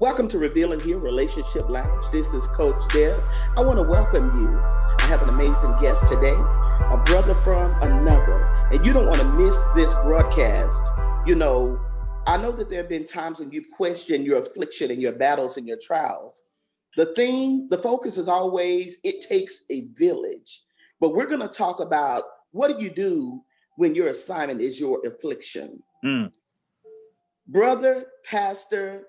Welcome to Revealing Here Relationship Lounge. This is Coach Deb. I want to welcome you. I have an amazing guest today, a brother from another. And you don't want to miss this broadcast. You know, I know that there have been times when you've questioned your affliction and your battles and your trials. The thing, the focus is always it takes a village. But we're going to talk about what do you do when your assignment is your affliction? Mm. Brother, pastor,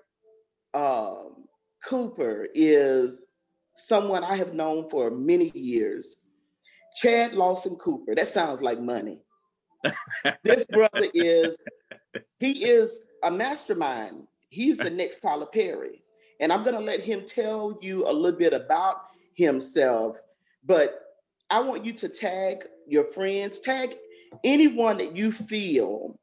um, Cooper is someone I have known for many years. Chad Lawson Cooper. That sounds like money. this brother is, he is a mastermind. He's the next Tyler Perry. And I'm going to let him tell you a little bit about himself. But I want you to tag your friends, tag anyone that you feel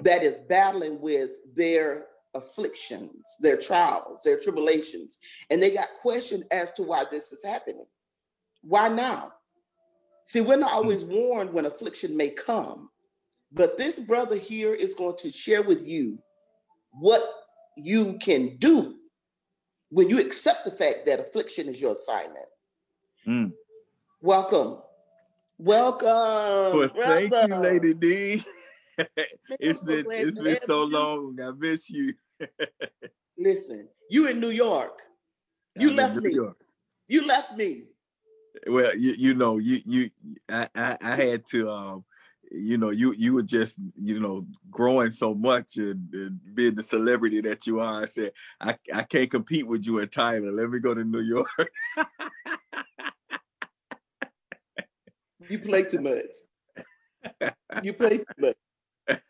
that is battling with their afflictions, their trials, their tribulations, and they got questioned as to why this is happening. Why now? See, we're not always warned when affliction may come, but this brother here is going to share with you what you can do when you accept the fact that affliction is your assignment. Mm. Welcome. Welcome. Well, thank you, Lady D. it's been it's been so long. I miss you. Listen, you in New York. You I'm left me. York. You left me. Well, you you know, you you I I, I had to um you know, you you were just, you know, growing so much and, and, being the celebrity that you are. I said, I, I can't compete with you in Tyler. Let me go to New York. you play too much. You play too much.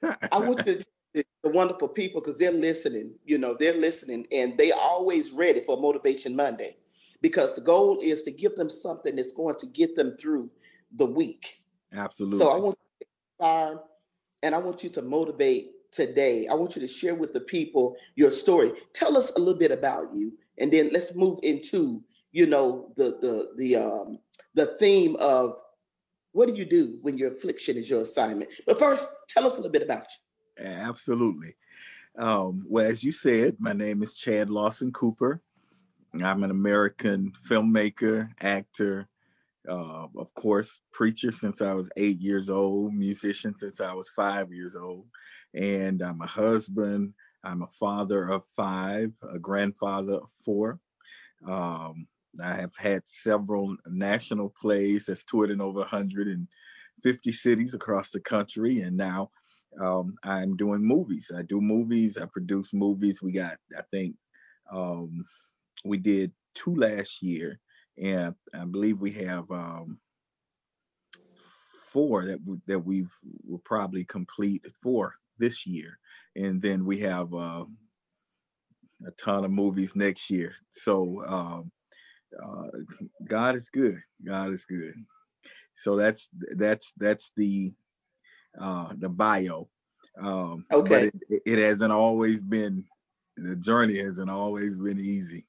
I want you to the wonderful people because they're listening. You know, they're listening and they always ready for Motivation Monday because the goal is to give them something that's going to get them through the week. Absolutely. So I want to inspire and I want you to motivate today. I want you to share with the people your story. Tell us a little bit about you, and then let's move into you know the the the um the theme of what do you do when your affliction is your assignment. But first, tell us a little bit about you. Absolutely. Um, well, as you said, my name is Chad Lawson Cooper. I'm an American filmmaker, actor, uh, of course, preacher since I was eight years old, musician since I was five years old, and I'm a husband. I'm a father of five, a grandfather of four. Um, I have had several national plays that's toured in over 150 cities across the country, and now um, I'm doing movies. I do movies. I produce movies. We got, I think, um, we did two last year, and I believe we have um, four that we, that we've will probably complete four this year, and then we have uh, a ton of movies next year. So um, uh, God is good. God is good. So that's that's that's the uh, the bio. Um, okay. But it, it, hasn't always been, the journey hasn't always been easy.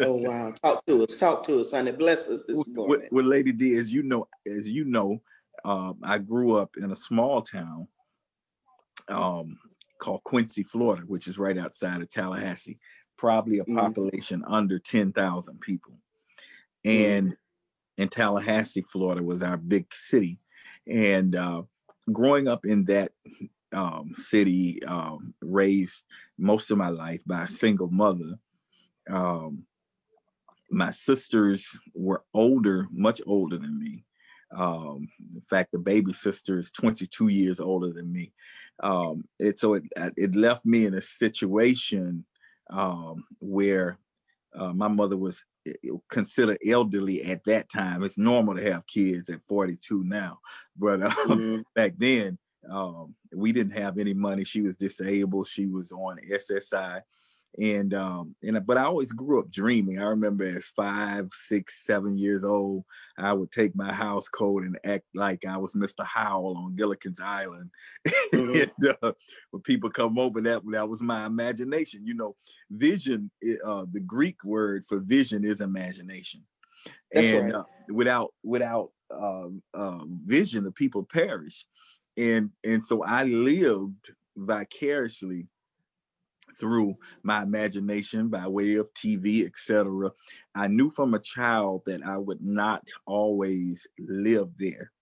oh wow! Talk to us. Talk to us, honey. Bless us this morning. With, with Lady D, as you know, as you know, um, I grew up in a small town um, called Quincy, Florida, which is right outside of Tallahassee. Probably a mm. population mm. under ten thousand people, and mm. in Tallahassee, Florida, was our big city, and uh, growing up in that um, city, um, raised most of my life by a single mother. Um, my sisters were older, much older than me. Um, in fact, the baby sister is 22 years older than me. Um, it, so it, it left me in a situation um, where uh, my mother was considered elderly at that time. It's normal to have kids at 42 now, but um, mm-hmm. back then um, we didn't have any money. She was disabled. She was on SSI. And um, and but I always grew up dreaming. I remember as five, six, seven years old, I would take my house coat and act like I was Mr. Howell on Gilligan's Island. Mm-hmm. and, uh, when people come over, that that was my imagination. You know, vision. Uh, the Greek word for vision is imagination. That's and right. uh, without without um, uh, vision, the people perish and and so I lived vicariously through my imagination by way of TV, etc. I knew from a child that I would not always live there.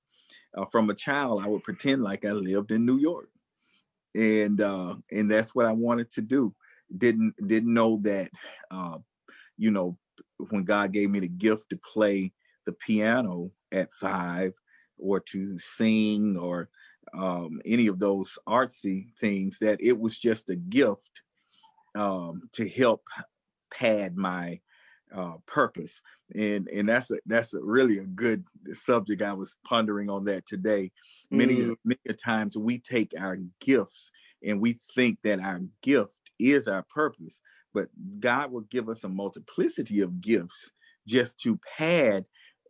Uh, from a child, I would pretend like I lived in New York, and uh, and that's what I wanted to do. Didn't didn't know that, uh, you know, when God gave me the gift to play the piano at five, or to sing, or um, any of those artsy things, that it was just a gift um, to help pad my uh, purpose. And and that's a, that's a really a good subject. I was pondering on that today. Many mm. many times we take our gifts and we think that our gift is our purpose, but God will give us a multiplicity of gifts just to pad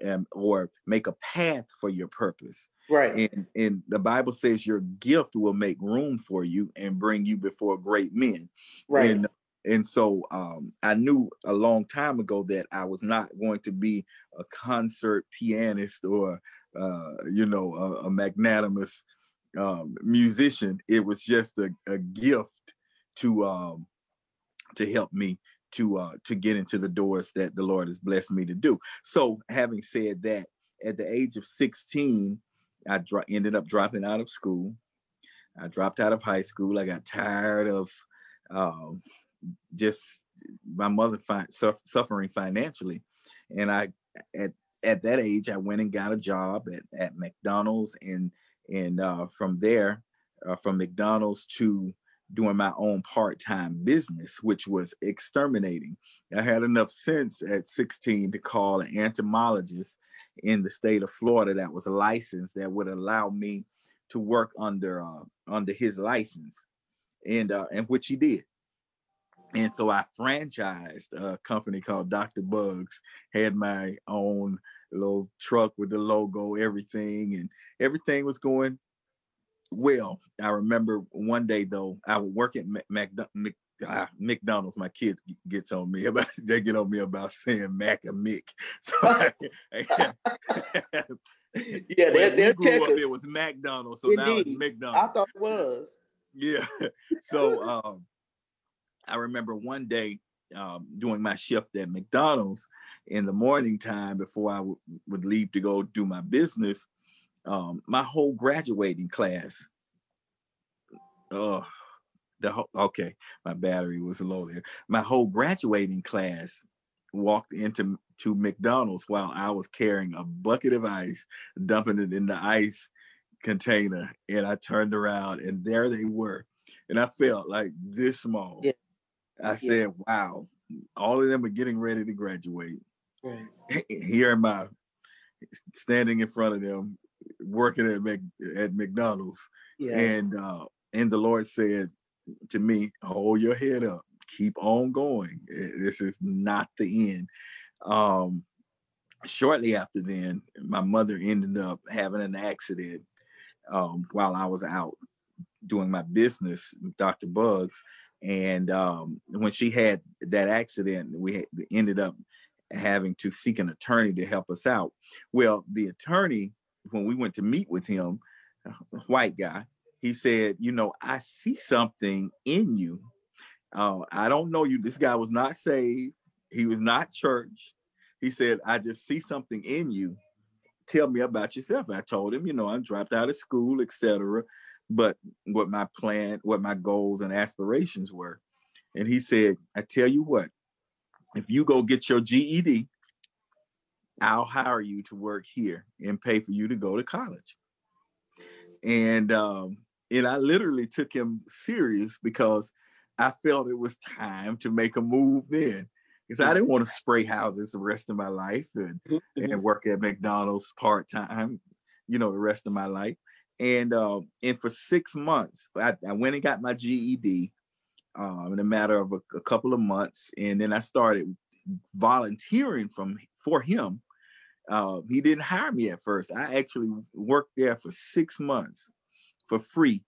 um, or make a path for your purpose. Right. And and the Bible says your gift will make room for you and bring you before great men. Right. And and so um, I knew a long time ago that I was not going to be a concert pianist or uh, you know a, a magnanimous um, musician. It was just a, a gift to um, to help me to uh, to get into the doors that the Lord has blessed me to do. So, having said that, at the age of 16, I dro- ended up dropping out of school. I dropped out of high school. I got tired of um, just my mother fi- suffering financially, and I at at that age I went and got a job at, at McDonald's, and and uh, from there, uh, from McDonald's to doing my own part-time business, which was exterminating. I had enough sense at 16 to call an entomologist in the state of Florida that was licensed that would allow me to work under uh, under his license, and uh, and which he did. And so I franchised a company called Dr. Bugs, had my own little truck with the logo, everything, and everything was going well. I remember one day though, I would work at Mac, ah, McDonald's. My kids gets on me about they get on me about saying Mac and Mick. So I, yeah, they're, they're grew up, it was McDonald's, so Indeed. now it's McDonald's. I thought it was. Yeah. So um, I remember one day um, doing my shift at McDonald's in the morning time before I w- would leave to go do my business um, my whole graduating class. Oh, the whole, okay, my battery was low there. My whole graduating class walked into to McDonald's while I was carrying a bucket of ice, dumping it in the ice container, and I turned around and there they were, and I felt like this small. Yeah. I said, "Wow, all of them are getting ready to graduate." Right. Here am I, standing in front of them, working at Mac, at McDonald's, yeah. and uh, and the Lord said to me, "Hold your head up, keep on going. This is not the end." Um, shortly after then, my mother ended up having an accident um, while I was out doing my business, Dr. Bugs. And um, when she had that accident, we ended up having to seek an attorney to help us out. Well, the attorney when we went to meet with him, white guy, he said, you know, I see something in you. Uh, I don't know you. This guy was not saved. He was not church. He said, I just see something in you. Tell me about yourself. I told him, you know, I'm dropped out of school, etc. But what my plan, what my goals and aspirations were. And he said, I tell you what, if you go get your GED, I'll hire you to work here and pay for you to go to college. And um, and I literally took him serious because I felt it was time to make a move then. Because I didn't want to spray houses the rest of my life and, and work at McDonald's part time, you know, the rest of my life. And uh, and for six months, I, I went and got my GED um, in a matter of a, a couple of months, and then I started volunteering from for him uh, he didn't hire me at first. I actually worked there for six months for free,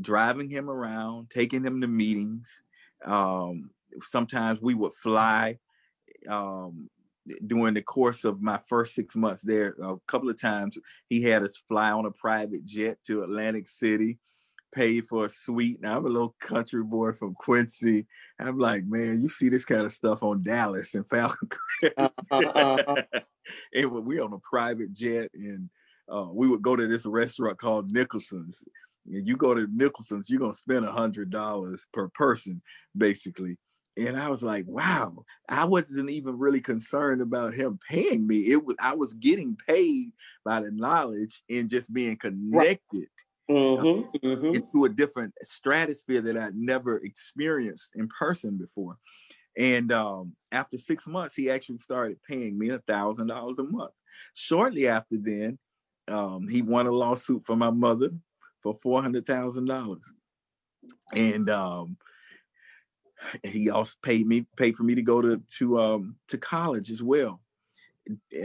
driving him around, taking him to meetings. Um, sometimes we would fly um, during the course of my first six months there. A couple of times he had us fly on a private jet to Atlantic City paid for a suite. Now I'm a little country boy from Quincy. I'm like, man, you see this kind of stuff on Dallas and Falcon Crest. Uh-huh. and we on a private jet, and uh, we would go to this restaurant called Nicholson's. And you go to Nicholson's, you're gonna spend a hundred dollars per person, basically. And I was like, wow, I wasn't even really concerned about him paying me. It was I was getting paid by the knowledge and just being connected mm-hmm, mm-hmm. into a different stratosphere that I'd never experienced in person before. And um, after six months, he actually started paying me a thousand dollars a month. Shortly after then, um, he won a lawsuit for my mother for four hundred thousand dollars, and um, he also paid me paid for me to go to to um, to college as well.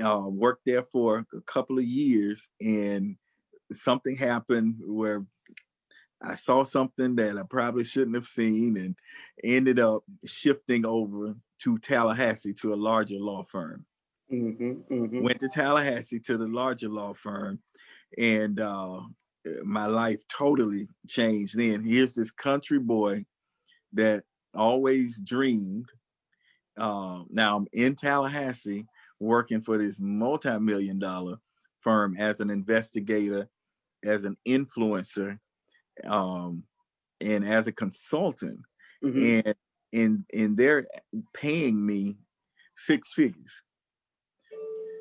Uh, worked there for a couple of years, and something happened where I saw something that I probably shouldn't have seen and ended up shifting over to Tallahassee to a larger law firm. Mm-hmm, mm-hmm. Went to Tallahassee to the larger law firm, and uh, my life totally changed. Then here's this country boy that always dreamed. Uh, now I'm in Tallahassee working for this multi-million dollar firm as an investigator as an influencer um, and as a consultant mm-hmm. and and and they're paying me six figures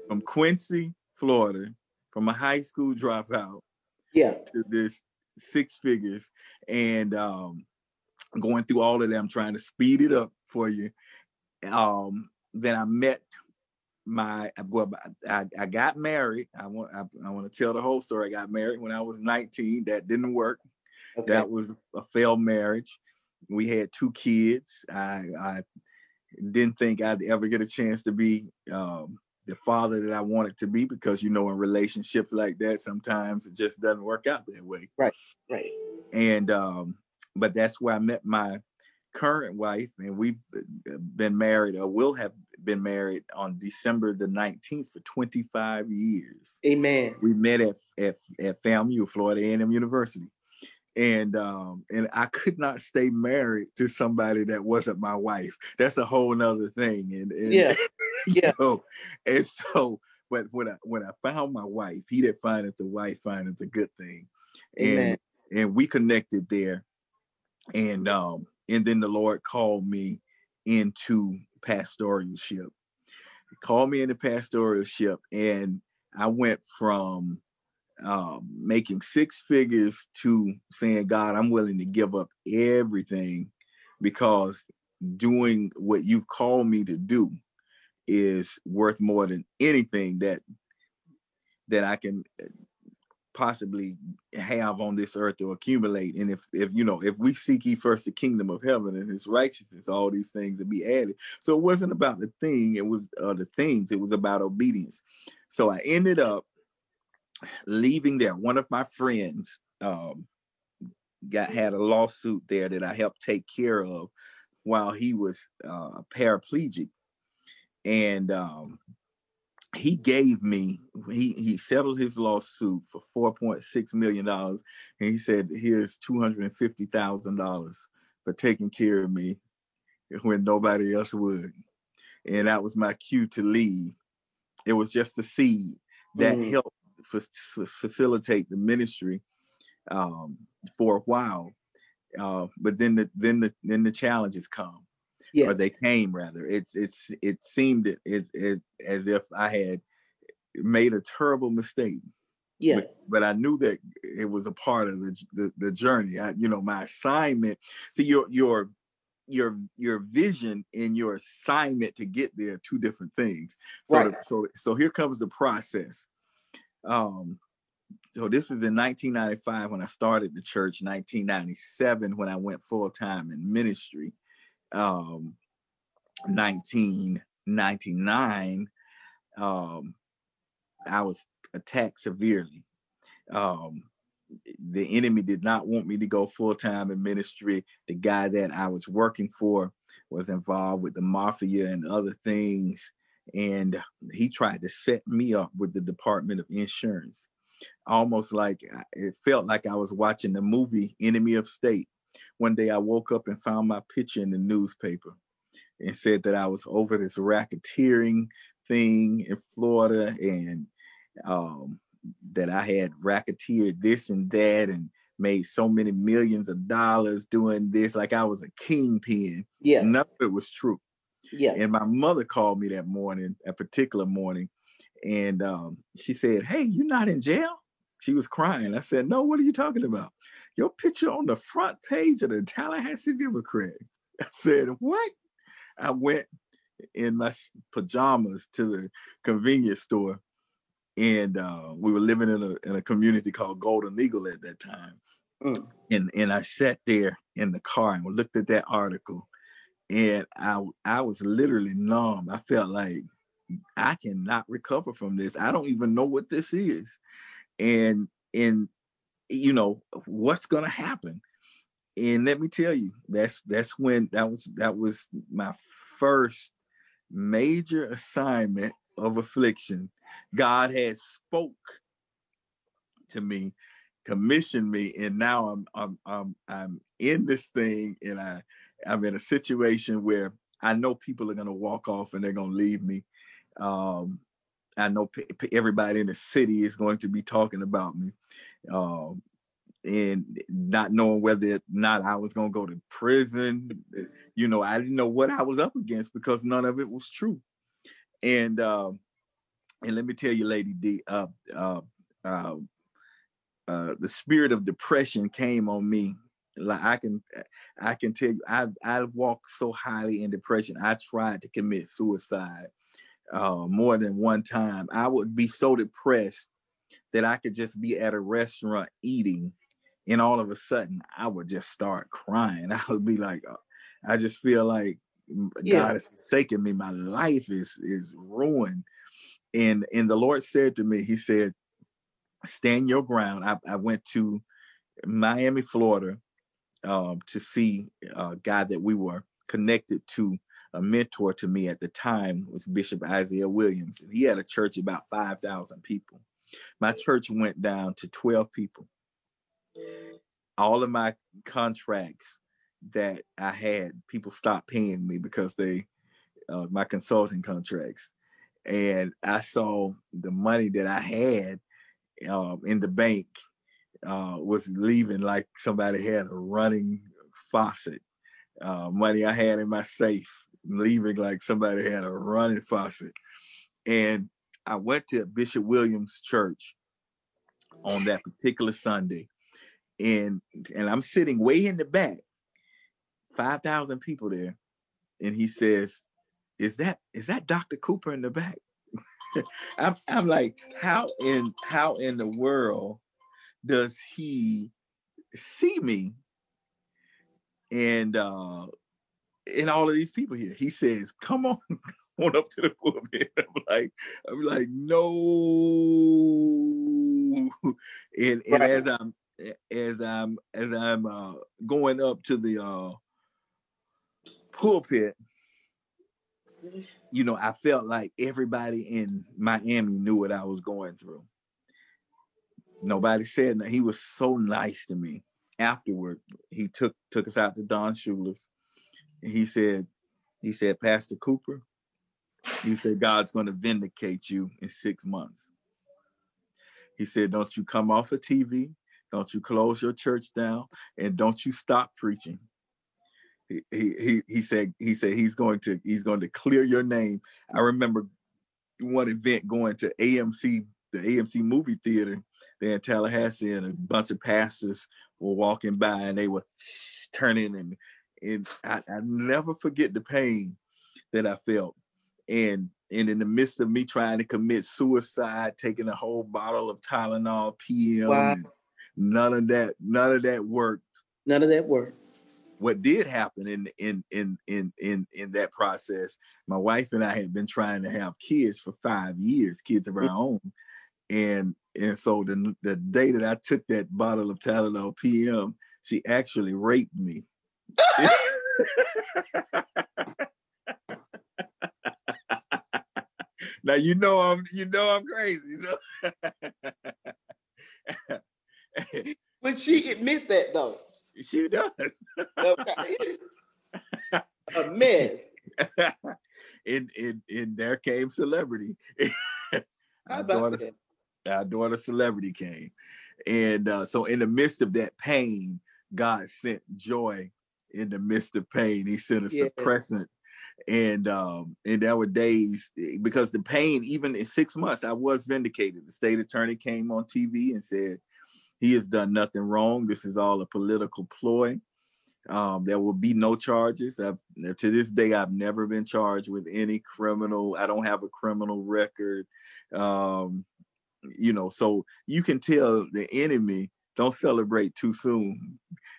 from Quincy, Florida, from a high school dropout yeah to this six figures and um going through all of them trying to speed it up for you um then i met my well, I, I got married. I want I, I want to tell the whole story. I got married when I was 19. That didn't work. Okay. That was a failed marriage. We had two kids. I I didn't think I'd ever get a chance to be um, the father that I wanted to be because you know in relationships like that sometimes it just doesn't work out that way. Right. Right. And um, but that's where I met my current wife, and we've uh, been married or will have been married on December the 19th for 25 years. Amen. We met at at, at FAMU, Florida A&M University. And um, and I could not stay married to somebody that wasn't my wife. That's a whole nother thing. And, and yeah, yeah. Know, and so, but when I when I found my wife, he that findeth the wife findeth a good thing. Amen. And and we connected there. And um, and then the Lord called me into pastoralship. Called me into pastoralship, and I went from uh, making six figures to saying, God, I'm willing to give up everything because doing what you've called me to do is worth more than anything that that I can possibly have on this earth to accumulate. And if if you know, if we seek ye first the kingdom of heaven and his righteousness, all these things will be added. So it wasn't about the thing, it was uh, the things, it was about obedience. So I ended up leaving there. One of my friends um got had a lawsuit there that I helped take care of while he was uh paraplegic. And um he gave me he he settled his lawsuit for 4.6 million dollars and he said here's 250 thousand dollars for taking care of me when nobody else would. And that was my cue to leave. It was just a seed that mm. helped facilitate the ministry um, for a while uh, but then the then the then the challenges come yeah. or they came rather. It's it's it seemed it, it, it as if I had made a terrible mistake. Yeah. But, but, I knew that it was a part of the the, the journey. I, you know, my assignment. See, your your your your vision and your assignment to get there two different things. So right. so so here comes the process. Um so this is in 1995 when I started the church, 1997 when I went full time in ministry um, 1999, um, I was attacked severely. Um, the enemy did not want me to go full time in ministry. The guy that I was working for was involved with the mafia and other things. And he tried to set me up with the Department of Insurance. almost like it felt like I was watching the movie Enemy of State. One day I woke up and found my picture in the newspaper and said that I was over this racketeering thing in Florida and um, that I had racketeered this and that and made so many millions of dollars doing this, like I was a kingpin. Yeah. None of it was true. Yeah. And my mother called me that morning, a particular morning, and um, she said, Hey, you're not in jail? She was crying. I said, No, what are you talking about? Your picture on the front page of the Tallahassee Democrat. I said, What? I went in my pajamas to the convenience store and uh, we were living in a in a community called Golden Eagle at that time. Mm. And and I sat there in the car and looked at that article, and I I was literally numb. I felt like I cannot recover from this. I don't even know what this is, and and you know what's gonna happen. And let me tell you, that's that's when that was that was my first major assignment of affliction God had spoke to me, commissioned me, and now I'm I'm I'm I'm in this thing, and I I'm in a situation where I know people are gonna walk off and they're gonna leave me. Um, I know p- p- everybody in the city is going to be talking about me. Um, and not knowing whether or not I was going to go to prison. You know, I didn't know what I was up against because none of it was true. And um, and let me tell you, Lady D, uh, uh, uh, uh, the spirit of depression came on me. Like I can, I can tell you, I've I've walked so highly in depression. I tried to commit suicide uh, more than one time. I would be so depressed that I could just be at a restaurant eating, and all of a sudden I would just start crying. I would be like, uh, I just feel like yeah. God has forsaken me. My life is is ruined and and the Lord said to me, He said, "Stand your ground." I, I went to Miami, Florida, um, to see a guy that we were connected to. A mentor to me at the time was Bishop Isaiah Williams, and he had a church about five thousand people. My church went down to twelve people. All of my contracts that I had, people stopped paying me because they, uh, my consulting contracts and I saw the money that I had um, in the bank uh, was leaving like somebody had a running faucet. Uh, money I had in my safe leaving like somebody had a running faucet. And I went to Bishop Williams Church on that particular Sunday, and and I'm sitting way in the back, five thousand people there, and he says, is that is that Dr. Cooper in the back? I'm I'm like, how in how in the world does he see me? And uh and all of these people here. He says, come on, on up to the pulpit. I'm like, I'm like, no. And and right. as I'm as I'm as I'm uh going up to the uh pulpit, you know, I felt like everybody in Miami knew what I was going through. Nobody said that. He was so nice to me. Afterward, he took took us out to Don Shula's. He said, he said, Pastor Cooper, you said, God's going to vindicate you in six months. He said, Don't you come off of TV, don't you close your church down, and don't you stop preaching he, he he said he said he's going to he's going to clear your name. I remember one event going to AMC the AMC movie theater there in Tallahassee, and a bunch of pastors were walking by, and they were turning, and and I, I never forget the pain that I felt, and and in the midst of me trying to commit suicide, taking a whole bottle of Tylenol PM, wow. none of that none of that worked. None of that worked what did happen in in in in in in that process my wife and i had been trying to have kids for five years kids of our mm. own and and so the the day that i took that bottle of tylenol pm she actually raped me now you know i'm you know i'm crazy so Would she admit that though? She does. a mess. In in and there came celebrity. How about daughter, that? our daughter celebrity came. And uh, so in the midst of that pain, God sent joy in the midst of pain. He sent a Yeah. suppressant. And um, and there were days because the pain, even in six months, I was vindicated. The state attorney came on TV and said he has done nothing wrong. This is all a political ploy. Um, there will be no charges. I've to this day I've never been charged with any criminal. I don't have a criminal record. Um, you know, so you can tell the enemy don't celebrate too soon.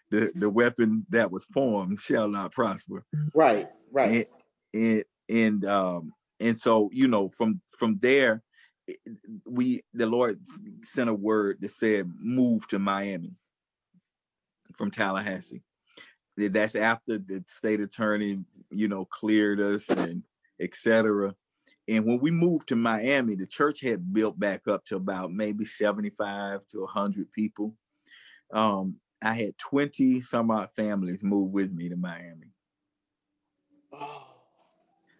The the weapon that was formed shall not prosper. Right, right. And and and um and so you know from from there we the Lord sent a word that said move to Miami from Tallahassee. That's after the state attorney, you know, cleared us and etc. And when we moved to Miami, the church had built back up to about maybe 75 to 100 people. Um, I had 20 some odd families move with me to Miami. Oh,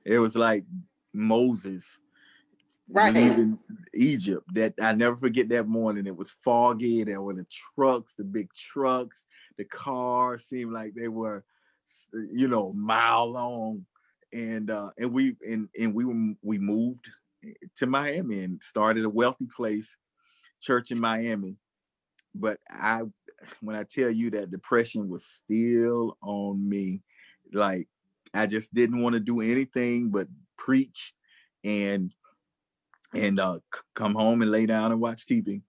It was like Moses Right. leaving Egypt. That I never forget that morning. It was foggy. There were the trucks, the big trucks, the cars seemed like they were, you know, mile long. And uh, and we and and we were we moved to Miami and started a wealthy place, church in Miami. But I, when I tell you that depression was still on me, like I just didn't want to do anything but preach and and uh, come home and lay down and watch TV.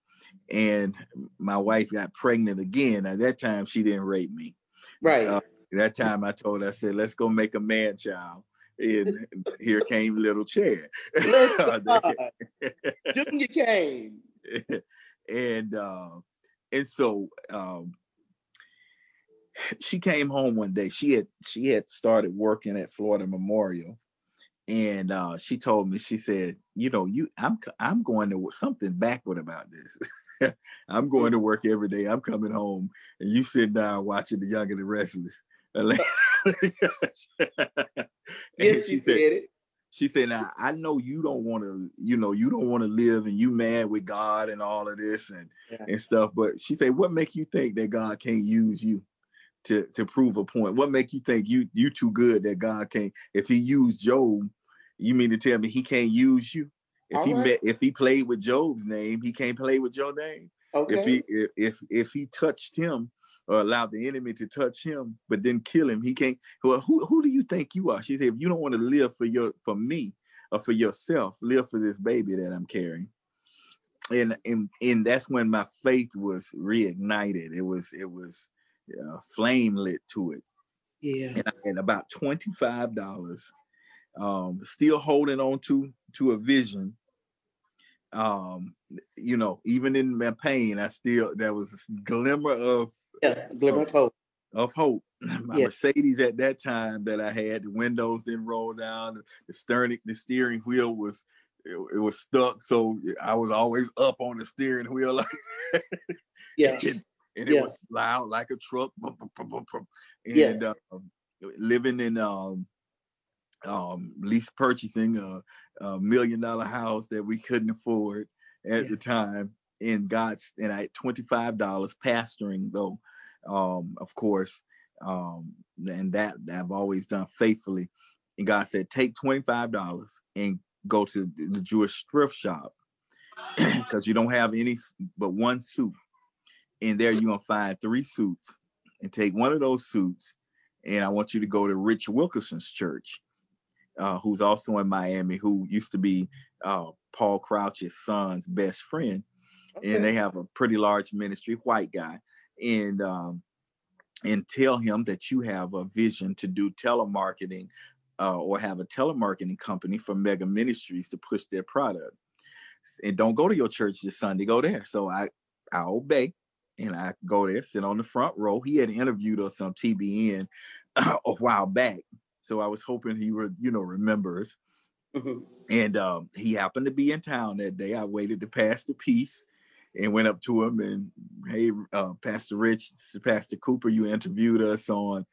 And my wife got pregnant again. At that time, she didn't rape me. right. Uh, That time, I told her, I said, "Let's go make a man child." And here came little Chad. Junior came. and uh, and so um, she came home one day. She had she had started working at Florida Memorial, and uh, she told me she said, "You know, you I'm I'm going to something backward about this. I'm going to work every day. I'm coming home, and you sit down watching The Young and the Restless." And Yes, she said it. She said, "Now I know you don't want to, you know, you don't want to live, and you mad with God and all of this and Yeah. and stuff." But she said, "What make you think that God can't use you to to prove a point? What make you think you you too good that God can't? If He used Job, you mean to tell me He can't use you? If All He right. met, if He played with Job's name, He can't play with your name. Okay. If He if, if if He touched him." Or allowed the enemy to touch him, but didn't kill him. He can't. Well, who who do you think you are? She said, if you don't want to live for your for me, or for yourself. Live for this baby that I'm carrying. And and and that's when my faith was reignited. It was it was uh, flame lit to it. yeah. And I had about twenty five dollars. Um, still holding on to to a vision. Um, you know, even in my pain, I still there was a glimmer of Yeah. Glimmer of hope. of hope. My Yeah. Mercedes at that time that I had, the windows didn't roll down, the steering the steering wheel was it, it was stuck, so I was always up on the steering wheel, like, Yeah. and, and it Yeah. was loud like a truck, bum. Yeah. and uh, living in um um lease purchasing a, a million dollar house that we couldn't afford at Yeah. the time in God's and I $25 pastoring though um of course um and that I've always done faithfully. And God said take $25 and go to the Jewish thrift shop because you don't have any but one suit. And there you're gonna find three suits and take one of those suits and I want you to go to Rich Wilkerson's church uh, who's also in Miami who used to be uh, Paul Crouch's son's best friend and they have a pretty large ministry, white guy, and um, and tell him that you have a vision to do telemarketing uh, or have a telemarketing company for Mega Ministries to push their product. And don't go to your church this Sunday, go there. So I I obey and I go there, sit on the front row. He had interviewed us on TBN a while back, so I was hoping he would, you know, remember us Mhm. and um, he happened to be in town that day. I waited to pass the piece, and went up to him and hey, uh, Pastor Rich, Pastor Cooper, you interviewed us on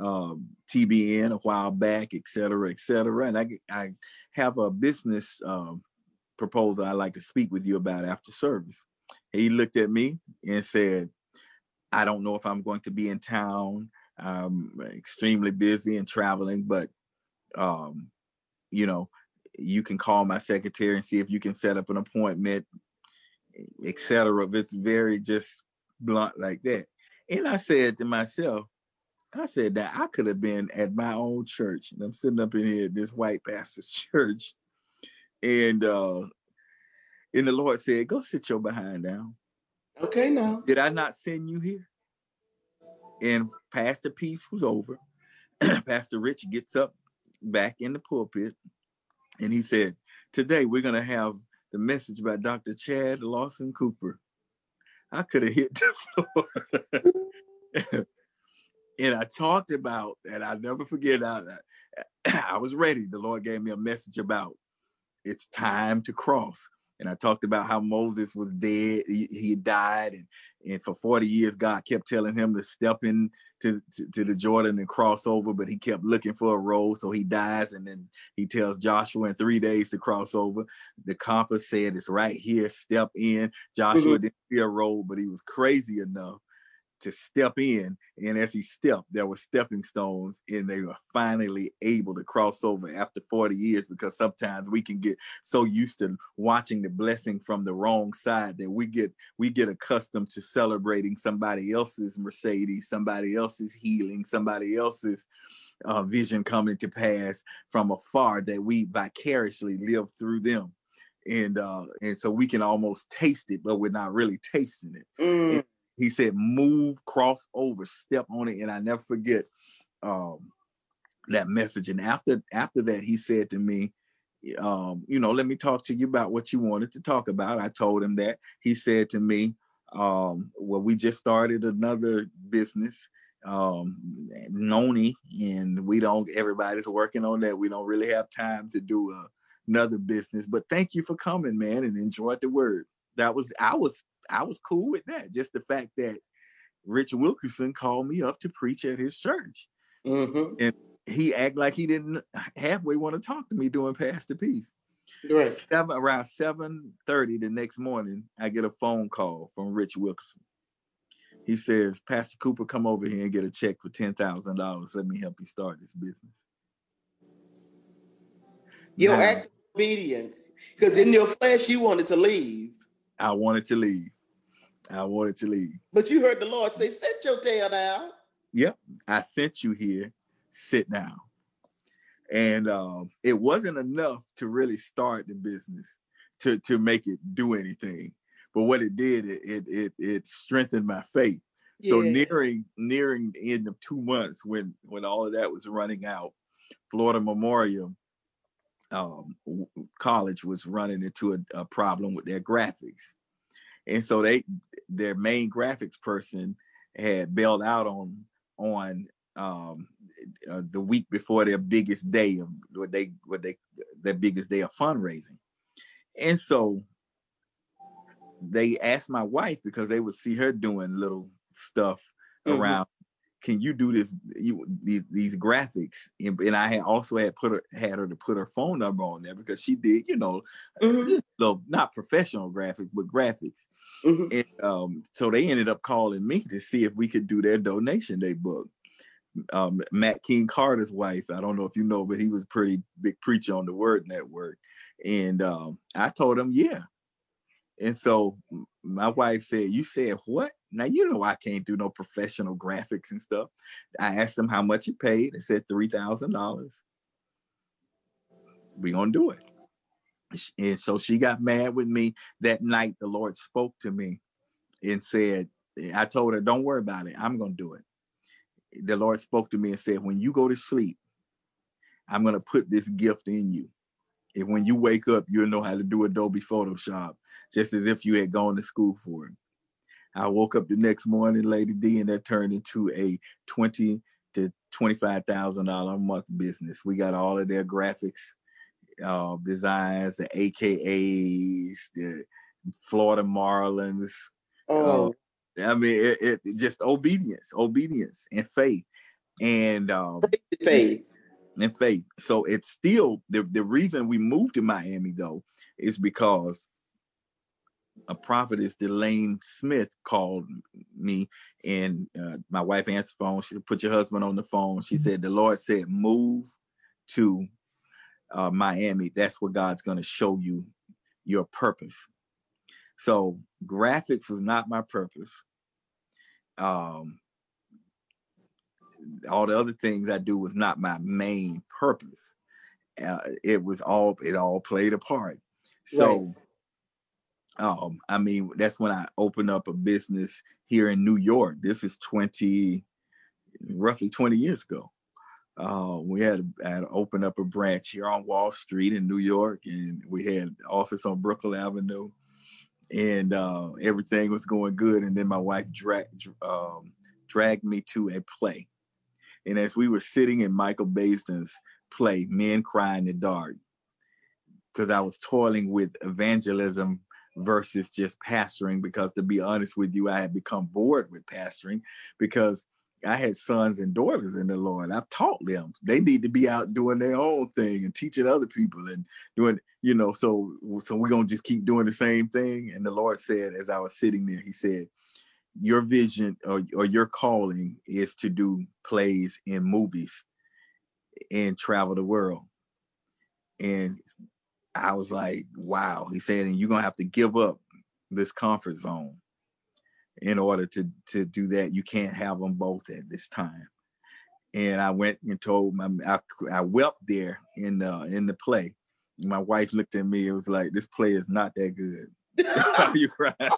um, TBN a while back, et cetera, et cetera. And I, I have a business um, proposal I'd like to speak with you about after service. He looked at me and said, I don't know if I'm going to be in town. I'm extremely busy and traveling, but um, you know, you can call my secretary and see if you can set up an appointment, etc. It's very just blunt like that. And I said to myself, I said that I could have been at my own church. And I'm sitting up in here at this white pastor's church. And uh and the Lord said, Go sit your behind down. Okay, now. Did I not send you here? And Pastor Peace was over. Pastor Rich gets up back in the pulpit and he said, Today we're going to have the message by Dr. Chad Lawson Cooper. I could have hit the floor. and I talked about, and I never forget, I, I was ready. The Lord gave me a message about it's time to cross. And I talked about how Moses was dead, he, he died, and, and for 40 years, God kept telling him to step in to, to, to, the Jordan and cross over, but he kept looking for a road. So he dies, and then he tells Joshua in three days to cross over. The compass said it's right here, step in. Joshua mm-hmm. didn't see a road, but he was crazy enough to step in. And as he stepped, there were stepping stones, and they were finally able to cross over after 40 years because sometimes we can get so used to watching the blessing from the wrong side that we get we get accustomed to celebrating somebody else's Mercedes, somebody else's healing, somebody else's uh, vision coming to pass from afar that we vicariously live through them and uh and so we can almost taste it but we're not really tasting it mm he said, move, cross over, step on it. And I never forget um, that message. And after after that, he said to me, um, you know, let me talk to you about what you wanted to talk about. I told him that. He said to me, um, well, we just started another business, um, Noni, and we don't, everybody's working on that. We don't really have time to do a, another business, but thank you for coming, man, and enjoyed the word. That was, I was I was cool with that. Just the fact that Rich Wilkerson called me up to preach at his church. Mm-hmm. And he act like he didn't halfway want to talk to me during Pastor Peace. Right. Seven, around 7:30 the next morning, I get a phone call from Rich Wilkerson. He says, Pastor Cooper, come over here and get a check for ten thousand dollars. Let me help you start this business. Your now, act of obedience, because in your flesh you wanted to leave. I wanted to leave. I wanted to leave. But you heard the Lord say, Sit your tail down. Yep. I sent you here. Sit down. And um, it wasn't enough to really start the business to, to make it do anything. But what it did, it it it, it strengthened my faith. Yeah. So nearing nearing the end of two months when when all of that was running out, Florida Memorial um, college was running into a, a, problem with their graphics, and so they their main graphics person had bailed out on on um, uh, the week before their biggest day of what they what they their biggest day of fundraising, and so they asked my wife because they would see her doing little stuff mm-hmm. around can you do this you these, these graphics and, and, i had also had put her had her to put her phone number on there because she did you know mm-hmm. not professional graphics but graphics mm-hmm. and um, so they ended up calling me to see if we could do their donation day book um, Mack King Carter's wife i don't know if you know but he was a pretty big preacher on the word network and um, i told him yeah and so my wife said, You said what? Now you know I can't do no professional graphics and stuff. I asked them how much it paid. They said three thousand dollars. We gonna do it. And so she got mad with me that night. The Lord spoke to me and said, I told her, Don't worry about it. I'm gonna do it. The Lord spoke to me and said, When you go to sleep, I'm gonna put this gift in you. And when you wake up, you'll know how to do Adobe Photoshop, just as if you had gone to school for it. I woke up the next morning, Lady D, and that turned into a twenty to twenty-five thousand dollar a month business. We got all of their graphics, uh, designs, the AKAs, the Florida Marlins. Oh, uh, I mean, it, it, just obedience, obedience, and faith, and um, faith, and faith. So it's still the the reason we moved to Miami though is because a prophetess, Delane Smith, called me, and uh, my wife answered the phone. She said, "Put your husband on the phone." She mm-hmm. said, "The Lord said, move to uh, Miami. That's where God's going to show you your purpose." So graphics was not my purpose. Um, all the other things I do was not my main purpose. Uh, it was all it all played a part. So. Right um, I mean, that's when I opened up a business here in New York. This is 20, roughly 20 years ago. Uh, we had, had opened up a branch here on Wall Street in New York, and we had office on Brooklyn Avenue, and uh, everything was going good. And then my wife dra- um, dragged me to a play, and as we were sitting in Michael Baisden's play, Men Cry in the Dark, because I was toiling with evangelism versus just pastoring because to be honest with you i had become bored with pastoring because i had sons and daughters in the lord. I've taught them. They need to be out doing their own thing and teaching other people and doing you know so so we're gonna just keep doing the same thing. And the lord said as i was sitting there he said your vision or, or your calling is to do plays in movies and travel the world. And I was like, wow. He said, and you're gonna have to give up this comfort zone in order to to do that. You can't have them both at this time. And I went and told my I, I wept there in the in the play. My wife looked at me. It was like this play is not that good. you crying?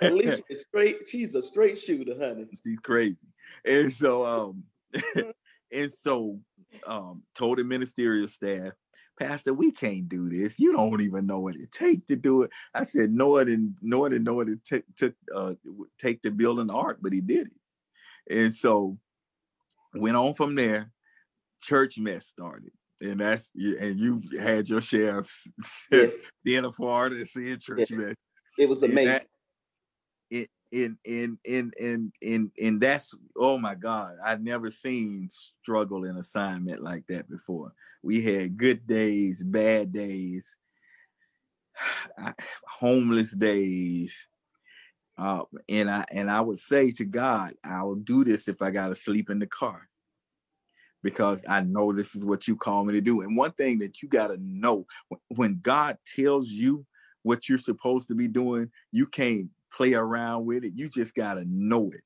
Alicia is straight. She's a straight shooter, honey. She's crazy. And so um and so um, told the ministerial staff, Pastor, we can't do this. You don't even know what it takes to do it. I said, no, it didn't know it and know what it took took uh, take to build an ark, but he did it. And so went on from there. Church mess started, and that's and you had your share of yes. being a part of seeing church yes. mess. It was amazing in in in in in in that's oh my god i've never seen struggle in assignment like that before. We had good days bad days homeless days uh, and i and i would say to god i will do this if i gotta sleep in the car because i know this is what you call me to do. And one thing that you gotta know when god tells you what you're supposed to be doing you can't play around with it. You just gotta know it.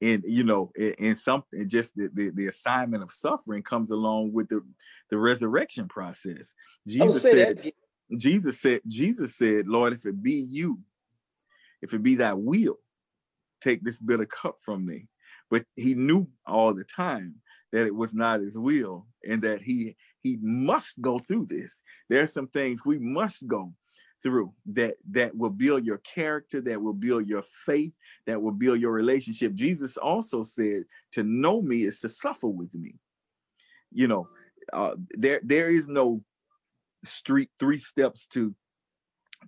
And you know, and something just the, the, the assignment of suffering comes along with the the resurrection process. Jesus said, that. Jesus said, Jesus said, Lord, if it be you, if it be that will, take this bitter cup from me. But he knew all the time that it was not his will and that he he must go through this. There are some things we must go through that that will build your character that will build your faith that will build your relationship. Jesus also said to know me is to suffer with me. You know uh, there there is no street three steps to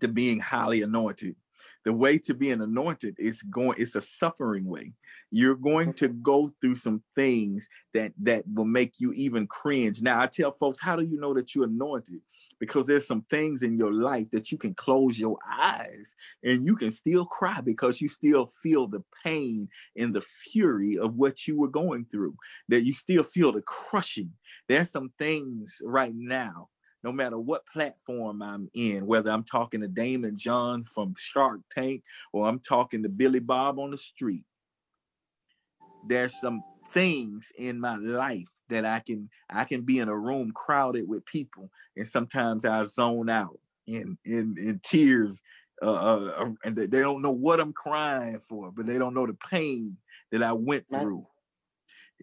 to being highly anointed the way to being anointed is going it's a suffering way. You're going to mm-hmm. go through some things that that will make you even cringe. Now i tell folks how do you know that you're anointed? Because there's some things in your life that you can close your eyes and you can still cry because you still feel the pain and the fury of what you were going through that you still feel the crushing. There's some things right now no matter what platform I'm in, whether I'm talking to Daymond John from Shark Tank or I'm talking to Billy Bob on the street, there's some things in my life that I can I can be in a room crowded with people and sometimes I zone out in in in tears uh, uh, uh and they don't know what I'm crying for, but they don't know the pain that I went through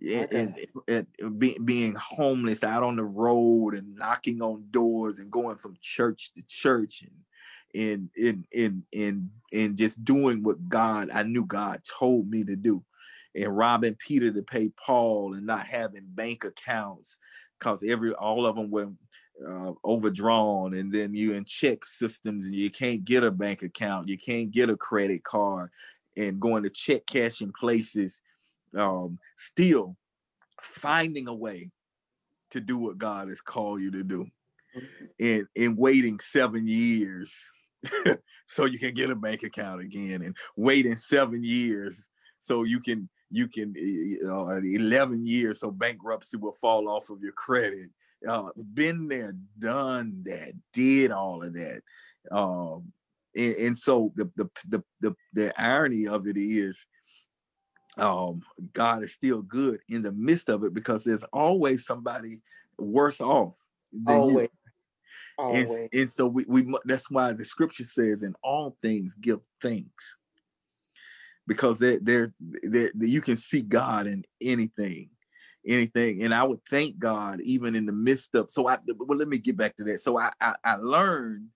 and, and, and be, being homeless out on the road and knocking on doors and going from church to church and and and and and, and just doing what God I knew God told me to do. And robbing Peter to pay Paul and not having bank accounts because every all of them were uh, overdrawn and then you in ChexSystems and you can't get a bank account you can't get a credit card and going to check cashing places um, still finding a way to do what god has called you to do and and waiting seven years so you can get a bank account again and waiting seven years so you can you can you know 11 years so bankruptcy will fall off of your credit uh, been there, done that, did all of that. Um, and, and so the, the the the the irony of it is um God is still good in the midst of it because there's always somebody worse off than always. you. Always. And, and so we, we that's why the scripture says in all things give thanks because there there you can see God in anything anything. And I would thank God even in the midst of. So I well, let me get back to that. So I I, I learned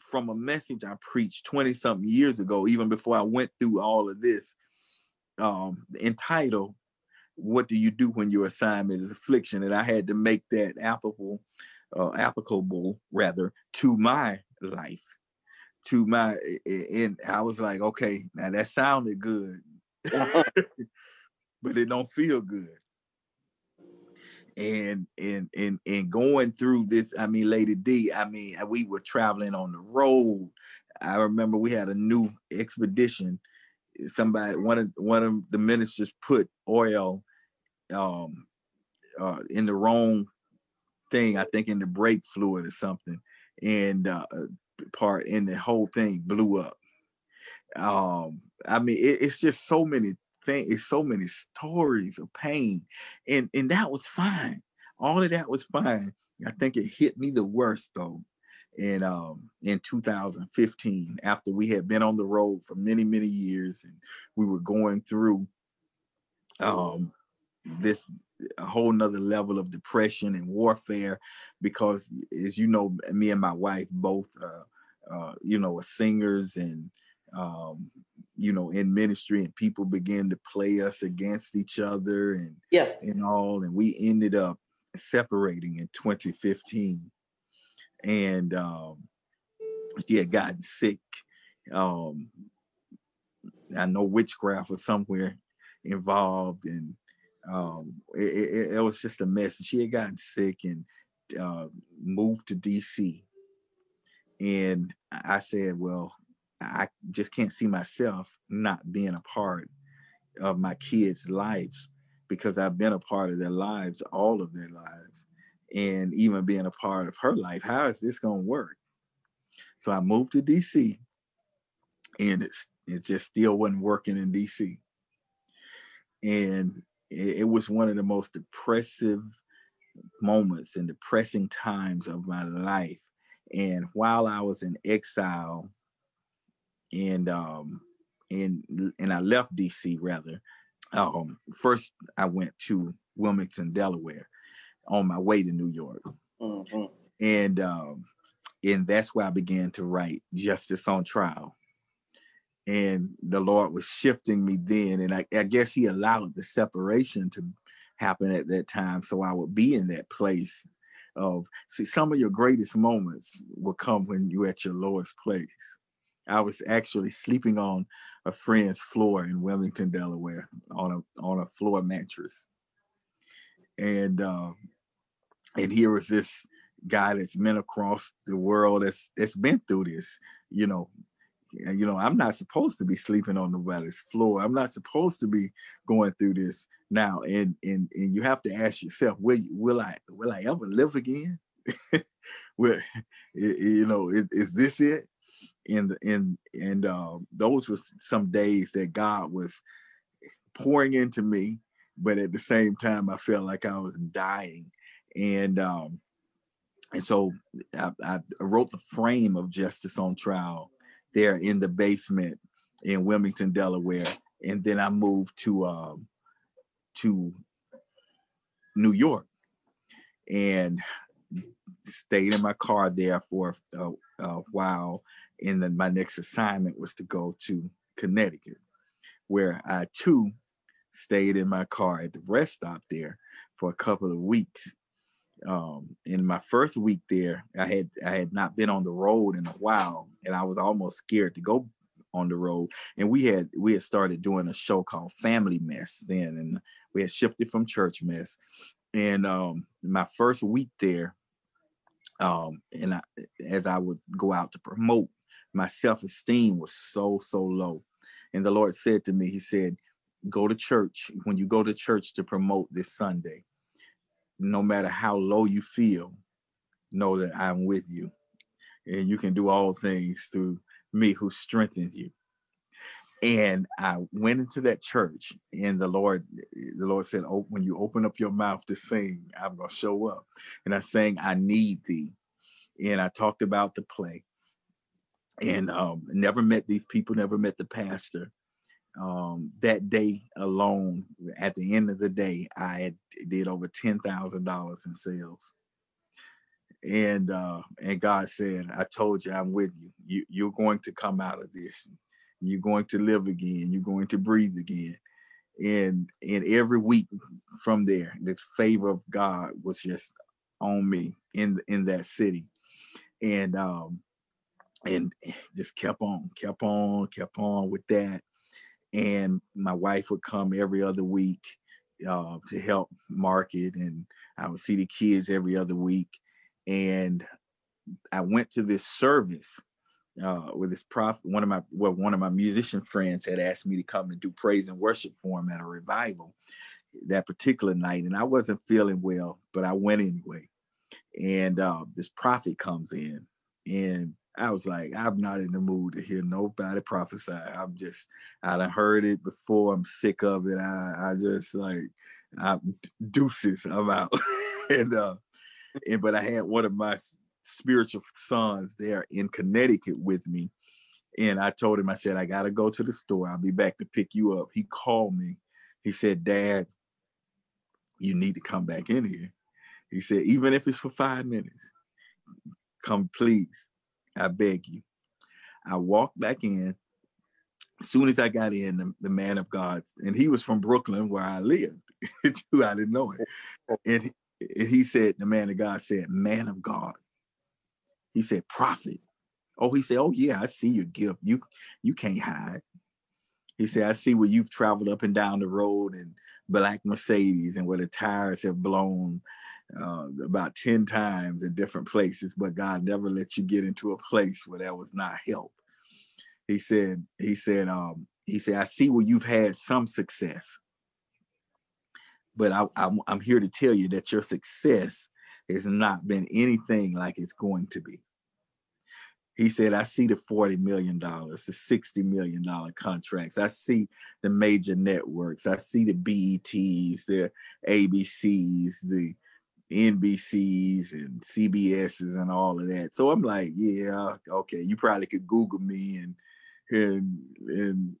from a message I preached 20 something years ago, even before I went through all of this, um, entitled What Do You Do When Your Assignment is Affliction? And I had to make that applicable, uh, applicable rather to my life, to my and I was like, okay, now that sounded good. Uh-huh. but it don't feel good and and and and going through this i mean lady d i mean we were traveling on the road i remember we had a new expedition somebody one of one of the ministers put oil um uh in the wrong thing i think in the brake fluid or something and uh part and the whole thing blew up. Um i mean it, it's just so many thing is so many stories of pain and and that was fine. All of that was fine. I think it hit me the worst though in um in 2015 after we had been on the road for many many years and we were going through um this a whole nother level of depression and warfare because as you know me and my wife both uh, uh you know are singers and um you know in ministry and people began to play us against each other and yeah. and all and we ended up separating in 2015 and um she had gotten sick um i know witchcraft was somewhere involved and um it, it, it was just a mess. And she had gotten sick and uh, moved to dc and i said well I just can't see myself not being a part of my kids' lives because I've been a part of their lives, all of their lives, and even being a part of her life. How is this going to work? So I moved to DC, and it's it just still wasn't working in DC, and it, it was one of the most depressive moments and depressing times of my life. And while I was in exile and um and and I left DC rather. Um, first I went to Wilmington, Delaware, on my way to New York, mm-hmm. and um, and that's where I began to write Justice on Trial. And the Lord was shifting me then, and I, I guess He allowed the separation to happen at that time, so I would be in that place of see some of your greatest moments will come when you're at your lowest place I was actually sleeping on a friend's floor in Wilmington, Delaware, on a on a floor mattress. And um, and here was this guy that's been across the world that's that's been through this, you know. You know, I'm not supposed to be sleeping on nobody's floor. I'm not supposed to be going through this now. And and and you have to ask yourself, will will I will I ever live again? where you know, is, is this it? the in and uh, those were some days that God was pouring into me, but at the same time I felt like I was dying, and um, and so I, I wrote the frame of Justice on Trial there in the basement in Wilmington, Delaware, and then I moved to um, to New York and stayed in my car there for a, a while and then my next assignment was to go to Connecticut, where I too stayed in my car at the rest stop there for a couple of weeks. Um, in my first week there, I had I had not been on the road in a while, and I was almost scared to go on the road. And we had we had started doing a show called Family Mess then, and we had shifted from Church Mess. And um, my first week there, um, and I, as I would go out to promote, my self esteem was so so low. And the Lord said to me, He said, "Go to church. When you go to church to promote this Sunday, no matter how low you feel, know that I'm with you, and you can do all things through me who strengthens you." And I went into that church, and the Lord, the Lord said, "Oh, when you open up your mouth to sing, I'm gonna show up." And I sang, "I need thee," and I talked about the play, and um, never met these people, never met the pastor. Um, that day alone, at the end of the day, I did over ten thousand dollars in sales. And uh, and God said, "I told you, I'm with you. You you're going to come out of this." You're going to live again. You're going to breathe again. And and every week from there, the favor of God was just on me in in that city. And um and just kept on, kept on, kept on with that. And my wife would come every other week uh, to help market, and I would see the kids every other week. And I went to this service uh, with this prof, one of my well, one of my musician friends had asked me to come and do praise and worship for him at a revival that particular night, and I wasn't feeling well, but I went anyway. And uh, this prophet comes in, and I was like, I'm not in the mood to hear nobody prophesy. I'm just, I done heard it before. I'm sick of it. I, I just like, I'm deuces. I'm out. and uh, and but I had one of my spiritual sons there in Connecticut with me. And I told him, I said, I got to go to the store. I'll be back to pick you up. He called me. He said, Dad, you need to come back in here. He said, even if it's for five minutes, come please. I beg you. I walked back in. As soon as I got in, the, the man of God, and he was from Brooklyn where I lived. too, I didn't know it. And he, he said, the man of God said, Man of God, he said, prophet. Oh, he said, oh yeah, I see your gift. You you can't hide. He said, I see where you've traveled up and down the road and black Mercedes and where the tires have blown uh, about 10 times in different places, but God never let you get into a place where that was not help. He said, he said, um, he said, I see where you've had some success, but I, I'm, I'm here to tell you that your success has not been anything like it's going to be. He said, I see the $40 million, the $60 million contracts. I see the major networks. I see the BETs, the ABCs, the NBCs and CBSs and all of that. So I'm like, yeah, okay, you probably could Google me and and and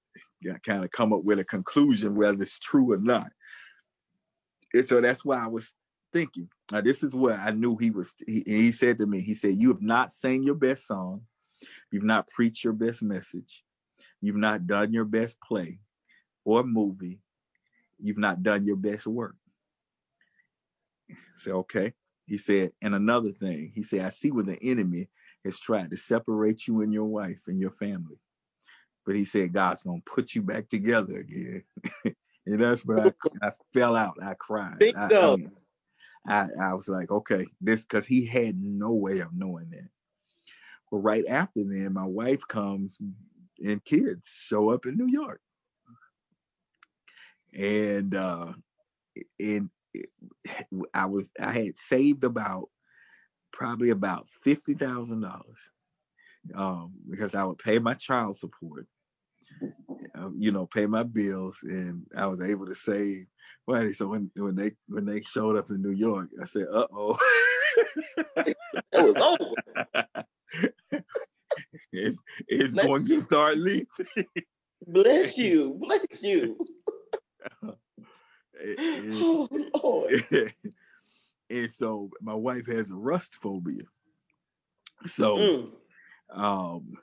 kind of come up with a conclusion whether it's true or not. And so that's why I was thinking. Now, this is where I knew he was. He, he said to me, he said, You have not sang your best song. You've not preached your best message. You've not done your best play or movie. You've not done your best work. I said, Okay. He said, And another thing, he said, I see where the enemy has tried to separate you and your wife and your family. But he said, God's going to put you back together again. and that's when I, I fell out. I cried. I, I, mean, I, I was like, okay, this because he had no way of knowing that. But right after then, my wife comes and kids show up in New York. And uh and I was I had saved about probably about fifty thousand dollars um, because I would pay my child support, uh, you know, pay my bills, and I was able to save Right. So when when they when they showed up in New York, I said, "Uh oh." it was over. it's it's Bless going you. to start leaving. Bless you. Bless you. oh, Lord. and so my wife has a rust phobia. So mm. um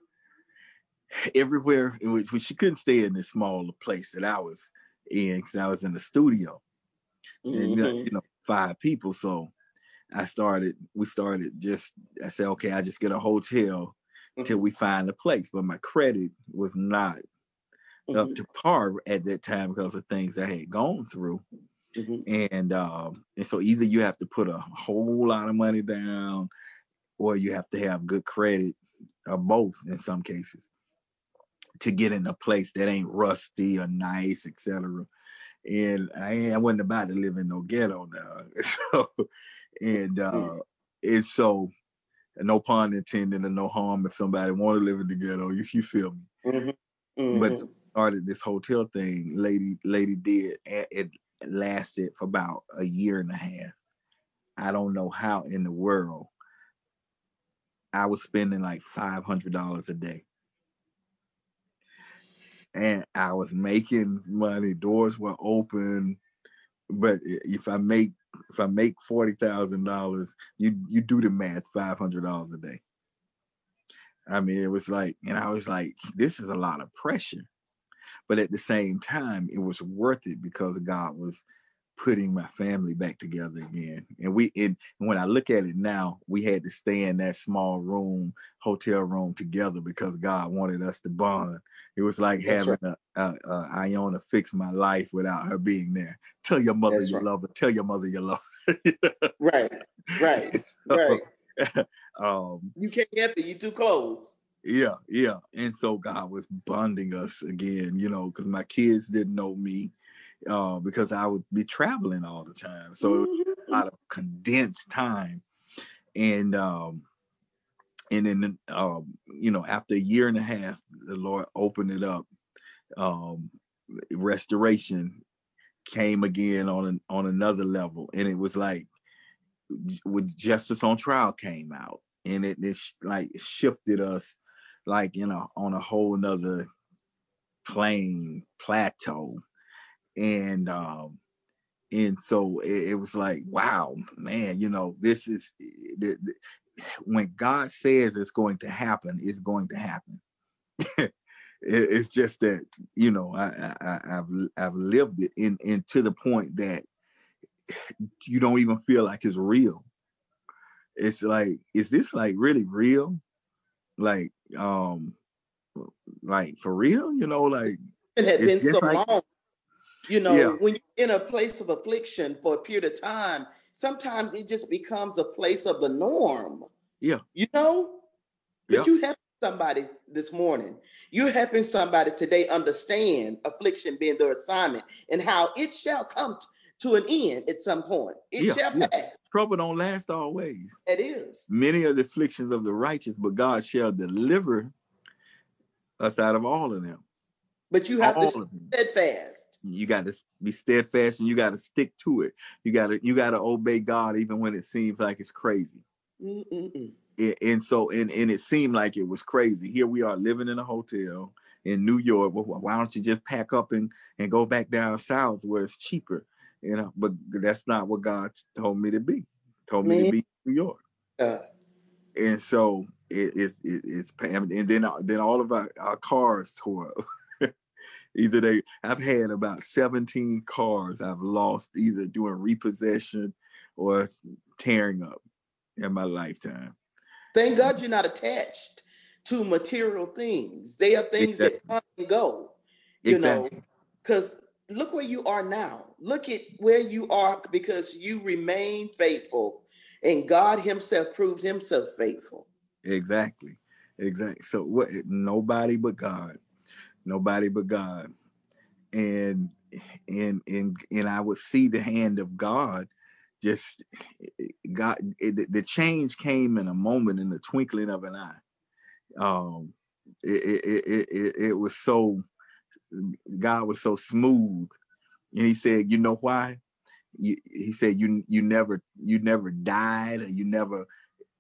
everywhere she couldn't stay in this smaller place that I was in because I was in the studio, mm-hmm. and you know, five people. So I started, we started just, I said, okay, I just get a hotel mm-hmm. till we find a place. But my credit was not mm-hmm. up to par at that time because of things I had gone through. Mm-hmm. And um, and so either you have to put a whole lot of money down or you have to have good credit or both in some cases to get in a place that ain't rusty or nice, etc. And I, I wasn't about to live in no ghetto now. so and uh and so no pun intended and no harm if somebody want to live in the ghetto, if you feel me. Mm-hmm. Mm-hmm. But started this hotel thing, lady, lady did. It lasted for about a year and a half. I don't know how in the world I was spending like five hundred dollars a day. And I was making money, doors were open. But if I make if I make forty thousand dollars, you you do the math, five hundred dollars a day. I mean, it was like, and I was like, this is a lot of pressure. But at the same time, it was worth it because God was putting my family back together again. And we and when I look at it now, we had to stay in that small room, hotel room together because God wanted us to bond. It was like That's having right. a, a, a, Iona fix my life without her being there. Tell your mother That's you right. love her. Tell your mother you love her. right, right, so, right. um, you can't help it. You too close. Yeah, yeah. And so God was bonding us again, you know, because my kids didn't know me uh, because I would be traveling all the time. So mm-hmm. a lot of condensed time. And um, and then um, you know, after a year and a half, the Lord opened it up. Um, restoration came again on an, on another level, and it was like with Justice on Trial came out, and it, it like shifted us like you know on a whole nother plane plateau. And um and so it, it was like wow man you know this is the, the, when god says it's going to happen it's going to happen. It, it's just that you know I, I have i've lived it in and to the point that you don't even feel like it's real. It's like is this like really real like um like for real? You know like it had been so like, long. You know yeah. when you're in a place of affliction for a period of time sometimes it just becomes a place of the norm. Yeah. You know? But yeah. you help somebody this morning. You're helping somebody today understand affliction being their assignment and how it shall come to an end at some point. It yeah, shall yeah. pass. Trouble don't last always. It is. Many of the afflictions of the righteous, but God shall deliver us out of all of them. But you have all to steadfast. You got to be steadfast and you got to stick to it. You got to you got to obey God even when it seems like it's crazy. Mm-mm-mm. And so and, and it seemed like it was crazy. Here we are living in a hotel in New York. Well, why don't you just pack up and, and go back down south where it's cheaper? You know, but that's not what God told me to be. Told me Man. to be New York. Uh, and so it, it's it, it's and then then all of our, our cars tore up. either they I've had about 17 cars I've lost either doing repossession or tearing up in my lifetime. Thank God you're not attached to material things. They are things exactly. that come and go. You exactly. know, because look where you are now. Look at where you are because you remain faithful and God himself proves himself faithful. Exactly. Exactly. So what nobody but God. Nobody but God. And and and and I would see the hand of God just God the change came in a moment in the twinkling of an eye. Um it it it, it, it was so God was so smooth. And he said, you know why? You, he said, you you never you never died. You never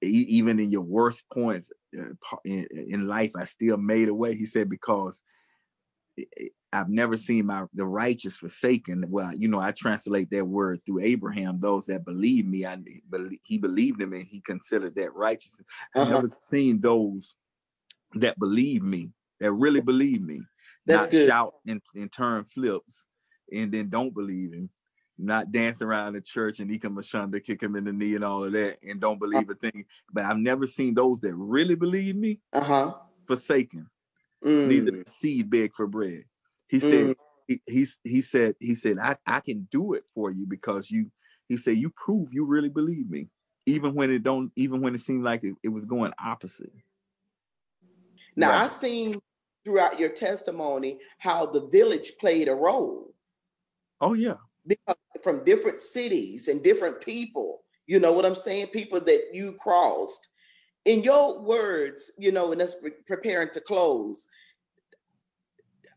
even in your worst points uh, in, in life, I still made a way. He said because I've never seen my the righteous forsaken. Well, you know, I translate that word through Abraham. Those that believe me, I believe he believed him and he considered that righteous. Uh-huh. I've never seen those that believe me, that really believe me, that's not good. shout and, and turn flips and then don't believe him. not dance around the church and Ika Mashanda kick him in the knee and all of that and don't believe a thing. But I've never seen those that really believe me uh-huh. forsaken. Mm. Neither seed beg for bread. He mm. said he, he he said he said I, I can do it for you because you he said you prove you really believe me even when it don't even when it seemed like it, it was going opposite. Now right. I seen throughout your testimony how the village played a role. Oh yeah because from different cities and different people, you know what I'm saying? People that you crossed. In your words, you know, and us preparing to close,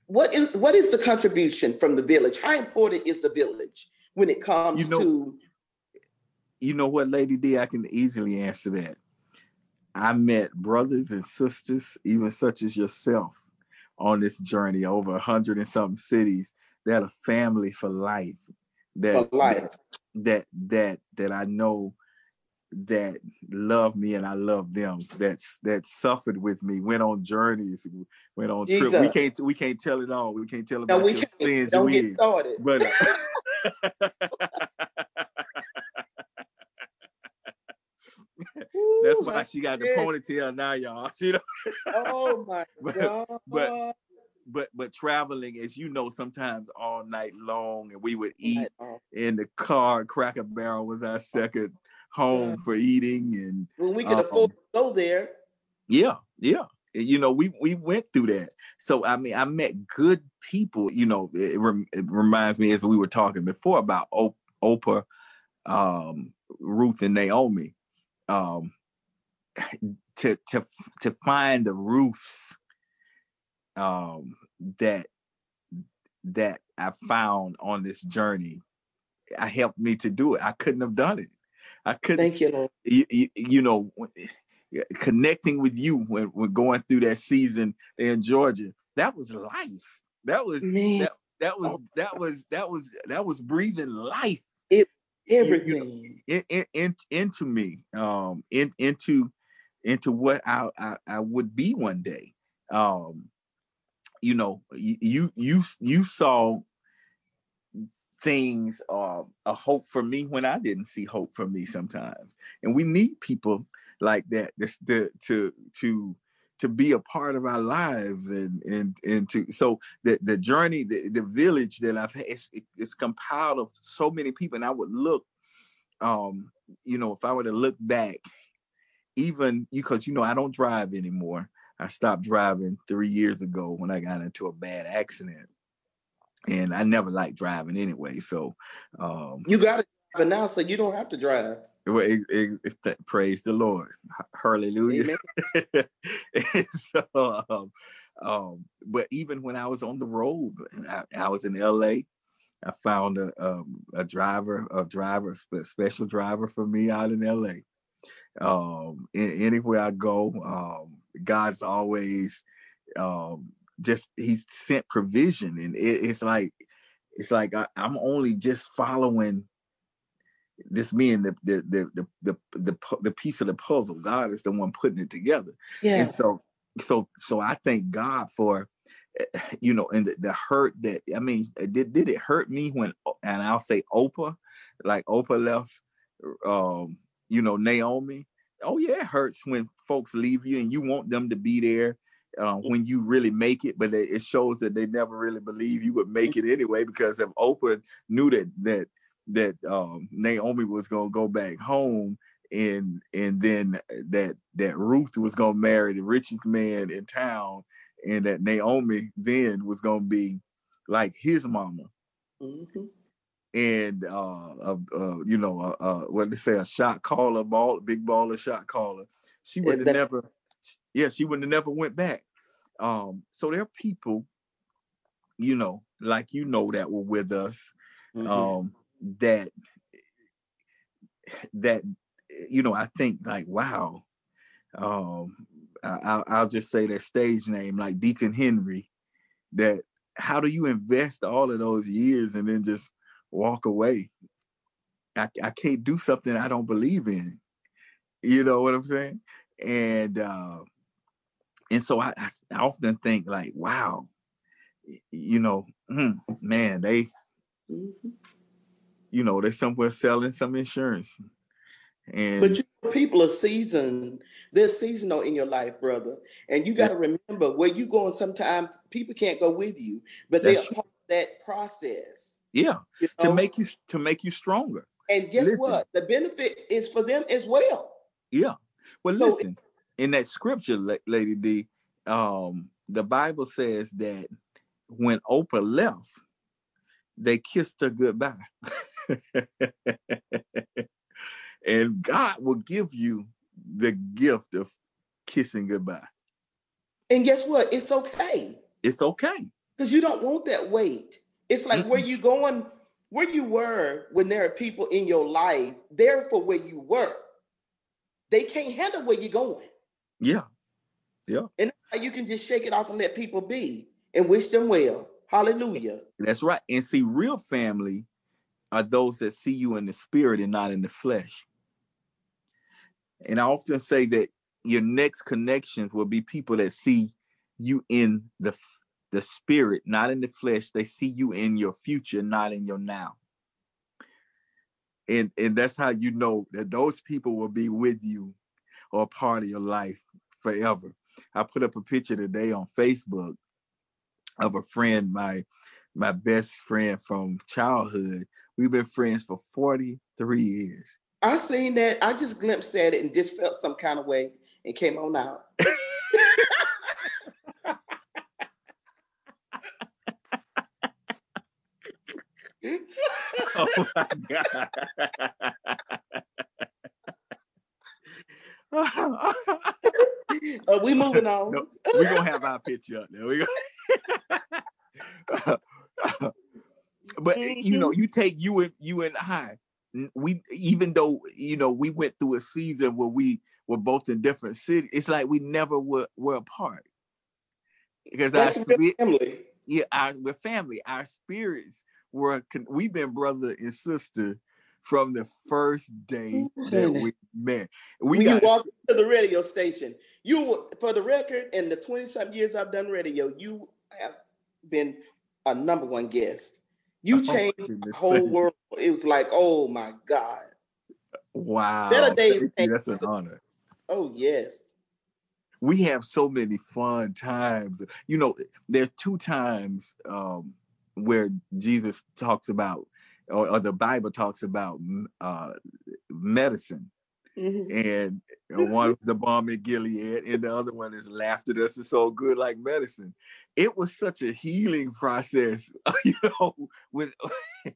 what is what is the contribution from the village? How important is the village when it comes you know, to you know what, Lady D, I can easily answer that. I met brothers and sisters, even such as yourself, on this journey over a hundred and something cities that are family for life that for life. that that that I know that love me and I love them that's that suffered with me went on journeys went on trips we can't we can't tell it all. We can't tell about no, we your sins don't get is. started. But uh, Ooh, that's why she got the ponytail now y'all. You know? Oh my god but but traveling, as you know, sometimes all night long, and we would eat in the car. Cracker Barrel was our second home for eating, and when we could um, afford to go there. Yeah, yeah. You know, we we went through that. So I mean, I met good people. You know, it, rem- it reminds me as we were talking before about Op- Oprah, um, Ruth, and Naomi. Um, to to to find the roofs um, that that I found on this journey, I helped me to do it. I couldn't have done it. I couldn't. Thank you. You, you, you know, connecting with you when we're going through that season in Georgia, that was life. That was that, that was oh. that was that was that was breathing life. It everything you know, in, in, into me, um, in, into into what I, I I would be one day. Um, you know, you you you saw things uh, a hope for me when I didn't see hope for me sometimes, and we need people like that this, the, to to to be a part of our lives and and and to so the the journey the, the village that I've had it's, it's compiled of so many people. And I would look um you know if I were to look back even because you know I don't drive anymore I stopped driving three years ago when I got into a bad accident. And I never liked driving anyway. So um, you got it but now, so you don't have to drive. Well, it, it, it, praise the Lord, hallelujah. so, um, um, but even when I was on the road, I, I was in L.A. I found a, um, a driver, a driver, a special driver for me out in L.A. Um, in, anywhere I go, um, God's always um, just He's sent provision, and it, it's like it's like I, am only just following this being the the, the the the the the piece of the puzzle. God is the one putting it together. Yeah. And so so so I thank God for eh, you know and the, the hurt that I mean did did it hurt me when and I'll say Oprah like Oprah left um you know Naomi oh yeah, it hurts when folks leave you and you want them to be there uh, when you really make it, but it shows that they never really believe you would make it anyway. Because if Oprah knew that that that um, Naomi was gonna go back home, and and then that that Ruth was gonna marry the richest man in town, and that Naomi then was gonna be like his mama. Mm-hmm and uh, uh, uh you know, uh, uh, what they say, a shot caller, ball, big baller shot caller. She would have never, yeah, she would have never went back. Um, so there are people, you know, like you know, that were with us, mm-hmm. um, that that you know, I think like, wow, um, I, I'll just say that stage name, like Deacon Henry. That how do you invest all of those years and then just walk away. I, I can't do something I don't believe in. You know what I'm saying? And uh, and so I, I often think like, wow, you know, mm, man, they mm-hmm. you know, they're somewhere selling some insurance. And but you, people are seasoned. They're seasonal in your life, brother. And you got to remember where you going. Sometimes people can't go with you, but they're part of that process. Yeah, you know? to make you to make you stronger. And guess listen. what? The benefit is for them as well. Yeah. Well, so listen. in that scripture, Lady D, um, the Bible says that when Oprah left, they kissed her goodbye. and God will give you the gift of kissing goodbye. And guess what? It's okay. It's okay. Because you don't want that weight. It's like mm-hmm. where you going, where you were when there are people in your life, there for where you were. They can't handle where you're going. Yeah. Yeah. And you can just shake it off and let people be and wish them well. Hallelujah. That's right. And see, real family are those that see you in the spirit and not in the flesh. And I often say that your next connections will be people that see you in the the spirit, not in the flesh. They see you in your future, not in your now. And and that's how you know that those people will be with you or part of your life forever. I put up a picture today on Facebook of a friend, my my best friend from childhood. We've been friends for 43 years. I seen that. I just glimpsed at it and just felt some kind of way and came on out. oh my god. Are we moving on? No, we're gonna have our picture up there. We go. but eh, you know, mm-hmm. you take you and you and I we even though you know we went through a season where we were both in different cities, it's like we never were, were apart. Because That's our spirit, family. Yeah, our we're family. Our spirits were we've been brother and sister from the first day that we met. We when got, you walked to the radio station, you for the record, in the 20 something years I've done radio, you have been a number one guest. You oh, changed the whole world. It was like, oh my God. Wow. Better days. That's an honor. Oh, yes. We have so many fun times. You know, there's two times um, where Jesus talks about, or, or, the Bible talks about uh, medicine. Mm-hmm. And one was the balm in Gilead, and the other one is laughter that's so good like medicine it was such a healing process, you know, with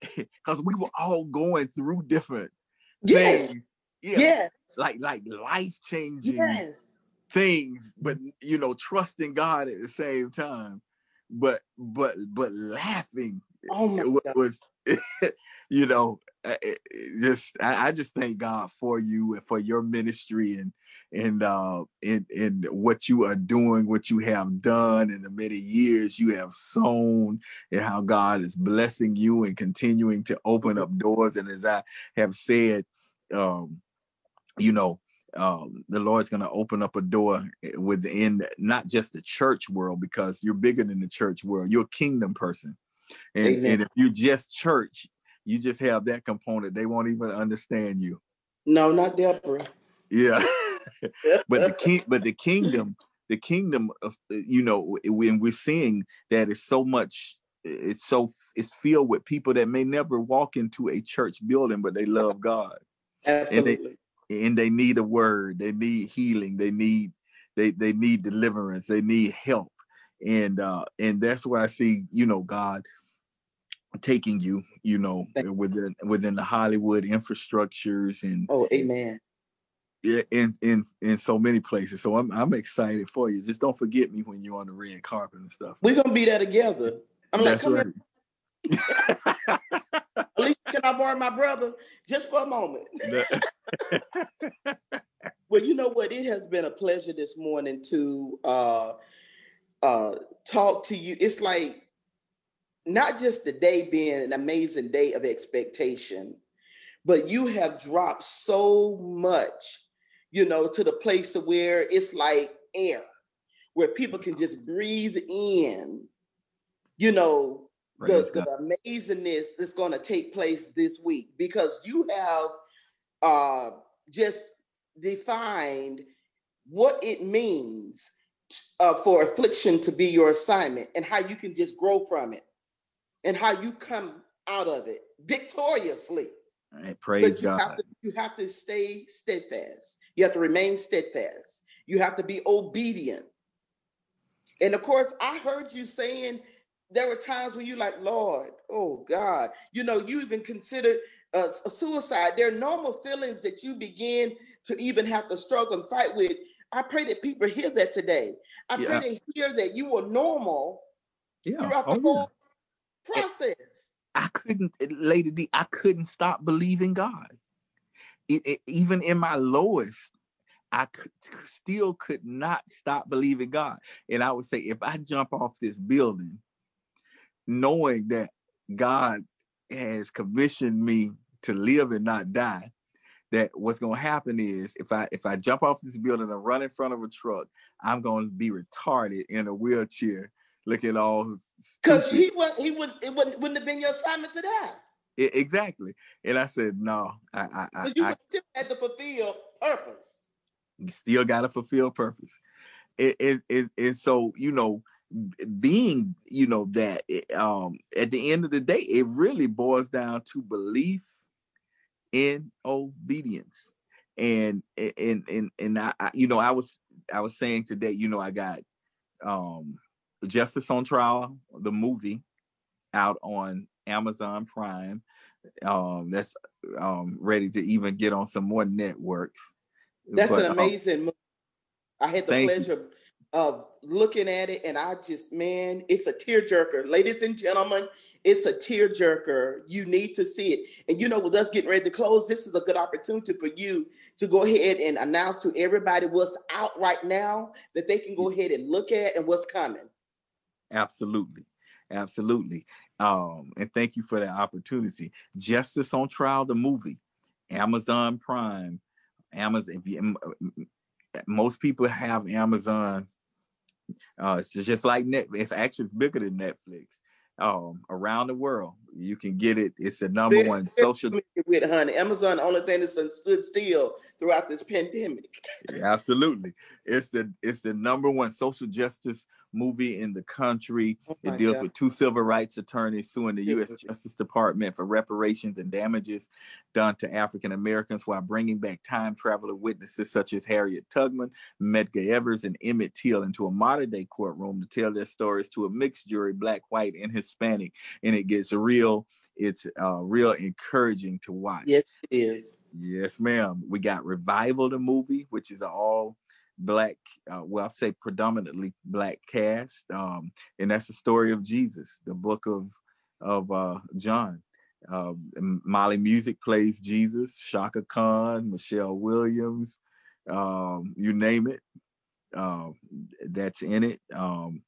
because we were all going through different yes. things. Yeah. Yes. Like like life changing yes. things, but you know, trusting God at the same time. But but but laughing oh was, you know, just I, I just thank God for you and for your ministry and and uh and in what you are doing, what you have done in the many years you have sown, and how God is blessing you and continuing to open up doors. And as I have said, um, you know, um, the Lord's going to open up a door eh, within not just the church world because you're bigger than the church world. You're a kingdom person, and, and if you just church, you just have that component. They won't even understand you. No, not Deborah. Yeah. but the king, but the kingdom, the kingdom of you know, when we're seeing that it's so much, it's so it's filled with people that may never walk into a church building, but they love God. Absolutely. And and they need a word. They need healing. They need they they need deliverance. They need help. And uh and that's where I see, you know, God taking you, you know, within within the Hollywood infrastructures and oh, amen Yeah, in in in so many places. So I'm I'm excited for you. Just don't forget me when you're on the red carpet and stuff. We're gonna be there together. I'm That's like, come right. At least can I borrow my brother just for a moment? well, you know what? It has been a pleasure this morning to uh uh talk to you. It's like not just the day being an amazing day of expectation, but you have dropped so much you know, to the place to where it's like air, where people can just breathe in, you know, the, the amazingness that's going to take place this week because you have uh, just defined what it means uh, for affliction to be your assignment and how you can just grow from it and how you come out of it victoriously. Right, praise you God. Have to, you have to stay steadfast. You have to remain steadfast. You have to be obedient. And of course, I heard you saying there were times when you're like, Lord, oh God, you know, you even considered uh, suicide. There are normal feelings that you begin to even have to struggle and fight with. I pray that people hear that today. I yeah. pray they hear that you were normal yeah. throughout the oh, whole yeah. process. I couldn't, Lady D, I couldn't stop believing God. It, it, even in my lowest, I could, still could not stop believing God. And I would say, if I jump off this building, knowing that God has commissioned me to live and not die, that what's going to happen is if I if I jump off this building and run in front of a truck, I'm going to be retarded in a wheelchair, looking all because he would he would it wouldn't, wouldn't have been your assignment to die. It, exactly, and I said no. I I, you I, still had to fulfill purpose. Still got to fulfill purpose, and, and, and so you know being you know that um at the end of the day it really boils down to belief in obedience. And and and and I, I, you know i was i was saying today you know i got um justice on trial the movie out on amazon prime. Um that's um ready to even get on some more networks. That's but, an um, amazing um, movie. i had the pleasure you of looking at it, and I just, man, it's a tearjerker. Ladies and gentlemen, it's a tearjerker. You need to see it. And you know, with us getting ready to close, this is a good opportunity for you to go ahead and announce to everybody what's out right now that they can go ahead and look at and what's coming. Absolutely. Absolutely. Um, and thank you for that opportunity. Justice on Trial, the movie, Amazon Prime, Amazon. If you, most people have Amazon uh, it's just like net. If actually it's bigger than Netflix. Um, around the world, you can get it. It's the number one social. With honey, Amazon, the only thing that's stood still throughout this pandemic. yeah, absolutely, it's the it's the number one social justice movie in the country. Oh it deals God. with two civil rights attorneys suing the U.S. Justice Department for reparations and damages done to African Americans while bringing back time traveler witnesses such as Harriet Tubman, Medgar Evers, and Emmett Till into a modern day courtroom to tell their stories to a mixed jury, black, white, and Hispanic. And it gets real. It's uh, real encouraging to watch. Yes, it is. Yes, ma'am. We got Revival, the movie, which is all black, uh, well, I'll say predominantly black cast, um, and that's the story of Jesus, the book of of uh, John. Uh, Mali Music plays Jesus, Chaka Khan, Michelle Williams, um, you name it. Uh, that's in it. Um,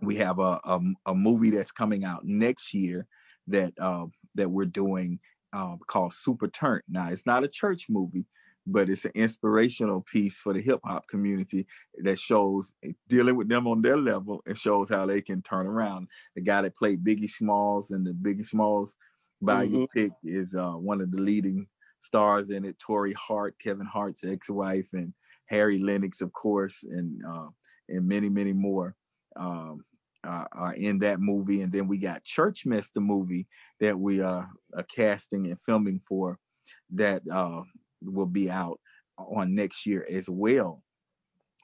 we have a, a, a movie that's coming out next year that uh, that we're doing uh, called Super Turnt. Now it's not a church movie, but it's an inspirational piece for the hip hop community that shows eh, dealing with them on their level and shows how they can turn around. The guy that played Biggie Smalls and the Biggie Smalls by mm-hmm. your pick is uh, one of the leading stars in it. Torrei Hart, Kevin Hart's ex-wife, and Harry Lennix, of course, and uh, and many many more. Um, uh, are in that movie, and then we got Church Mess, the movie that we are casting and filming for, that uh, will be out on next year as well.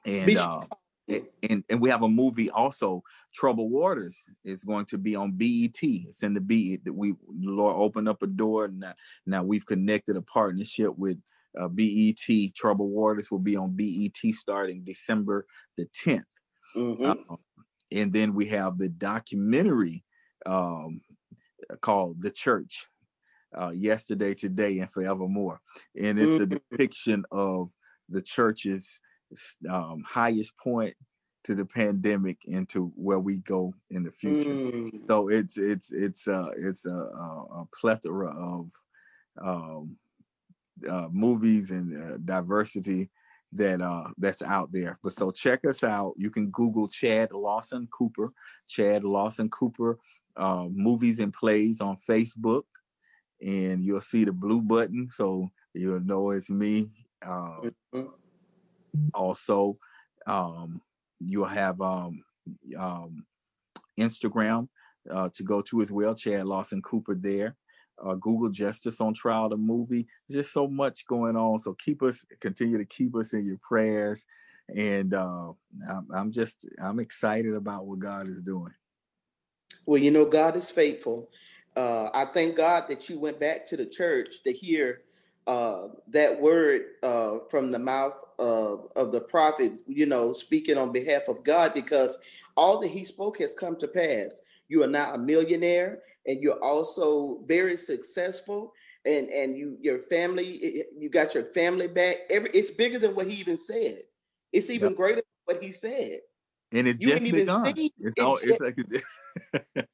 And uh, and and we have a movie also. Trouble Waters is going to be on BET. It's in the BET that we Lord opened up a door, and now, now we've connected a partnership with uh, BET. Trouble Waters will be on BET starting December the 10th. Mm-hmm. Uh, and then we have the documentary um, called The Church uh, yesterday, today, and forevermore. And it's a mm-hmm. depiction of the church's um, highest point to the pandemic and to where we go in the future. Mm. So it's it's it's uh, it's a, a, plethora of um, uh, movies and uh, diversity that uh that's out there. But so check us out. You can Google Chad Lawson Cooper, Chad Lawson Cooper uh, movies and plays on Facebook, and you'll see the blue button, so you'll know it's me. Uh, mm-hmm. Also, um, you'll have um, um, Instagram uh, to go to as well, Chad Lawson Cooper there. Uh, Google Justice on Trial, the movie. Just so much going on. So keep us, continue to keep us in your prayers. And uh, I'm, just, I'm excited about what God is doing. Well, you know, God is faithful. Uh, I thank God that you went back to the church to hear uh, that word uh, from the mouth of, of the prophet, you know, speaking on behalf of God, because all that he spoke has come to pass. You are now a millionaire, and you're also very successful, and and you your family, you got your family back. Every it's bigger than what he even said. It's even yep. greater than what he said. And it's you just begun. It's, all, it's like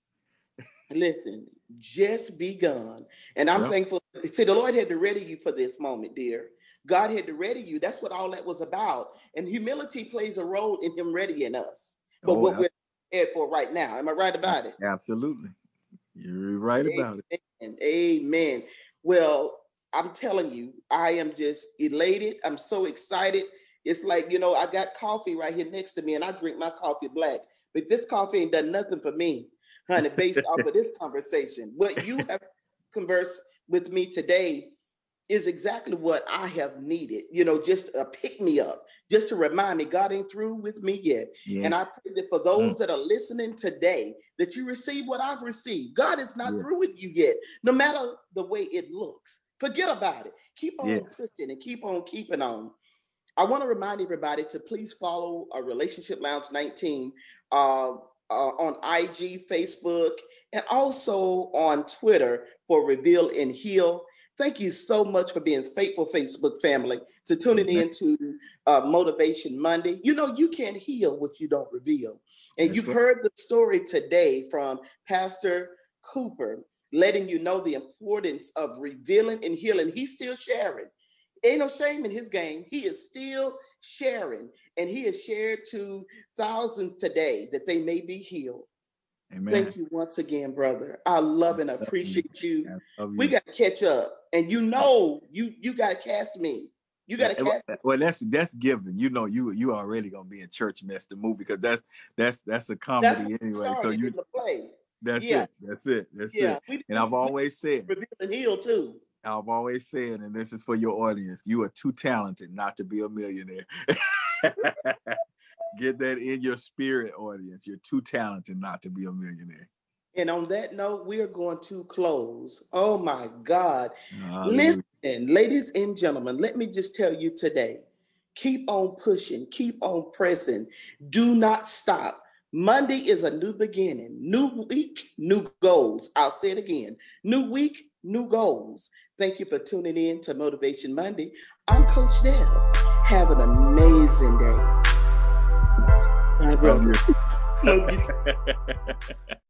Listen, just begun. And I'm yep. thankful. See, the Lord had to ready you for this moment, dear. God had to ready you. That's what all that was about. And humility plays a role in Him readying us. But oh, what we're prepared for right now. Am I right about it? Absolutely. You're right Amen. about it. Amen. Well, I'm telling you, I am just elated. I'm so excited. It's like, you know, I got coffee right here next to me and I drink my coffee black, but this coffee ain't done nothing for me honey, based off of this conversation. What you have conversed with me today is exactly what I have needed, you know, just a pick me up, just to remind me God ain't through with me yet. Yeah. And I pray that for those mm. that are listening today, that you receive what I've received. God is not yes. through with you yet, no matter the way it looks. Forget about it. Keep on yes. pushing and keep on keeping on. I want to remind everybody to please follow a Relationship Lounge 19 uh, uh, on IG, Facebook, and also on Twitter for Reveal and Heal. Thank you so much for being faithful, Facebook family, to tuning in to uh, Motivation Monday. You know, you can't heal what you don't reveal. And That's you've right. heard the story today from Pastor Cooper, letting you know the importance of revealing and healing. He's still sharing. Ain't no shame in his game. He is still sharing, and he has shared to thousands today that they may be healed. Amen. Thank you once again, brother. I love and appreciate you. you. We got to catch up, and you know, you you got to cast me. You got to cast. Well, that's that's given. You know, you you already gonna be in church mess the movie because that's that's that's a comedy that's anyway. So you play. That's yeah. it. That's it. That's yeah. it. And I've always said, and heal too. I've always said, and this is for your audience, you are too talented not to be a millionaire. Get that in your spirit, audience. You're too talented not to be a millionaire. And on that note, we are going to close. Oh my God. Listen, ladies and gentlemen, let me just tell you today keep on pushing, keep on pressing, do not stop. Monday is a new beginning, new week, new goals. I'll say it again new week, new goals. Thank you for tuning in to Motivation Monday. I'm Coach Deb. Have an amazing day. Bye, brother. Love you.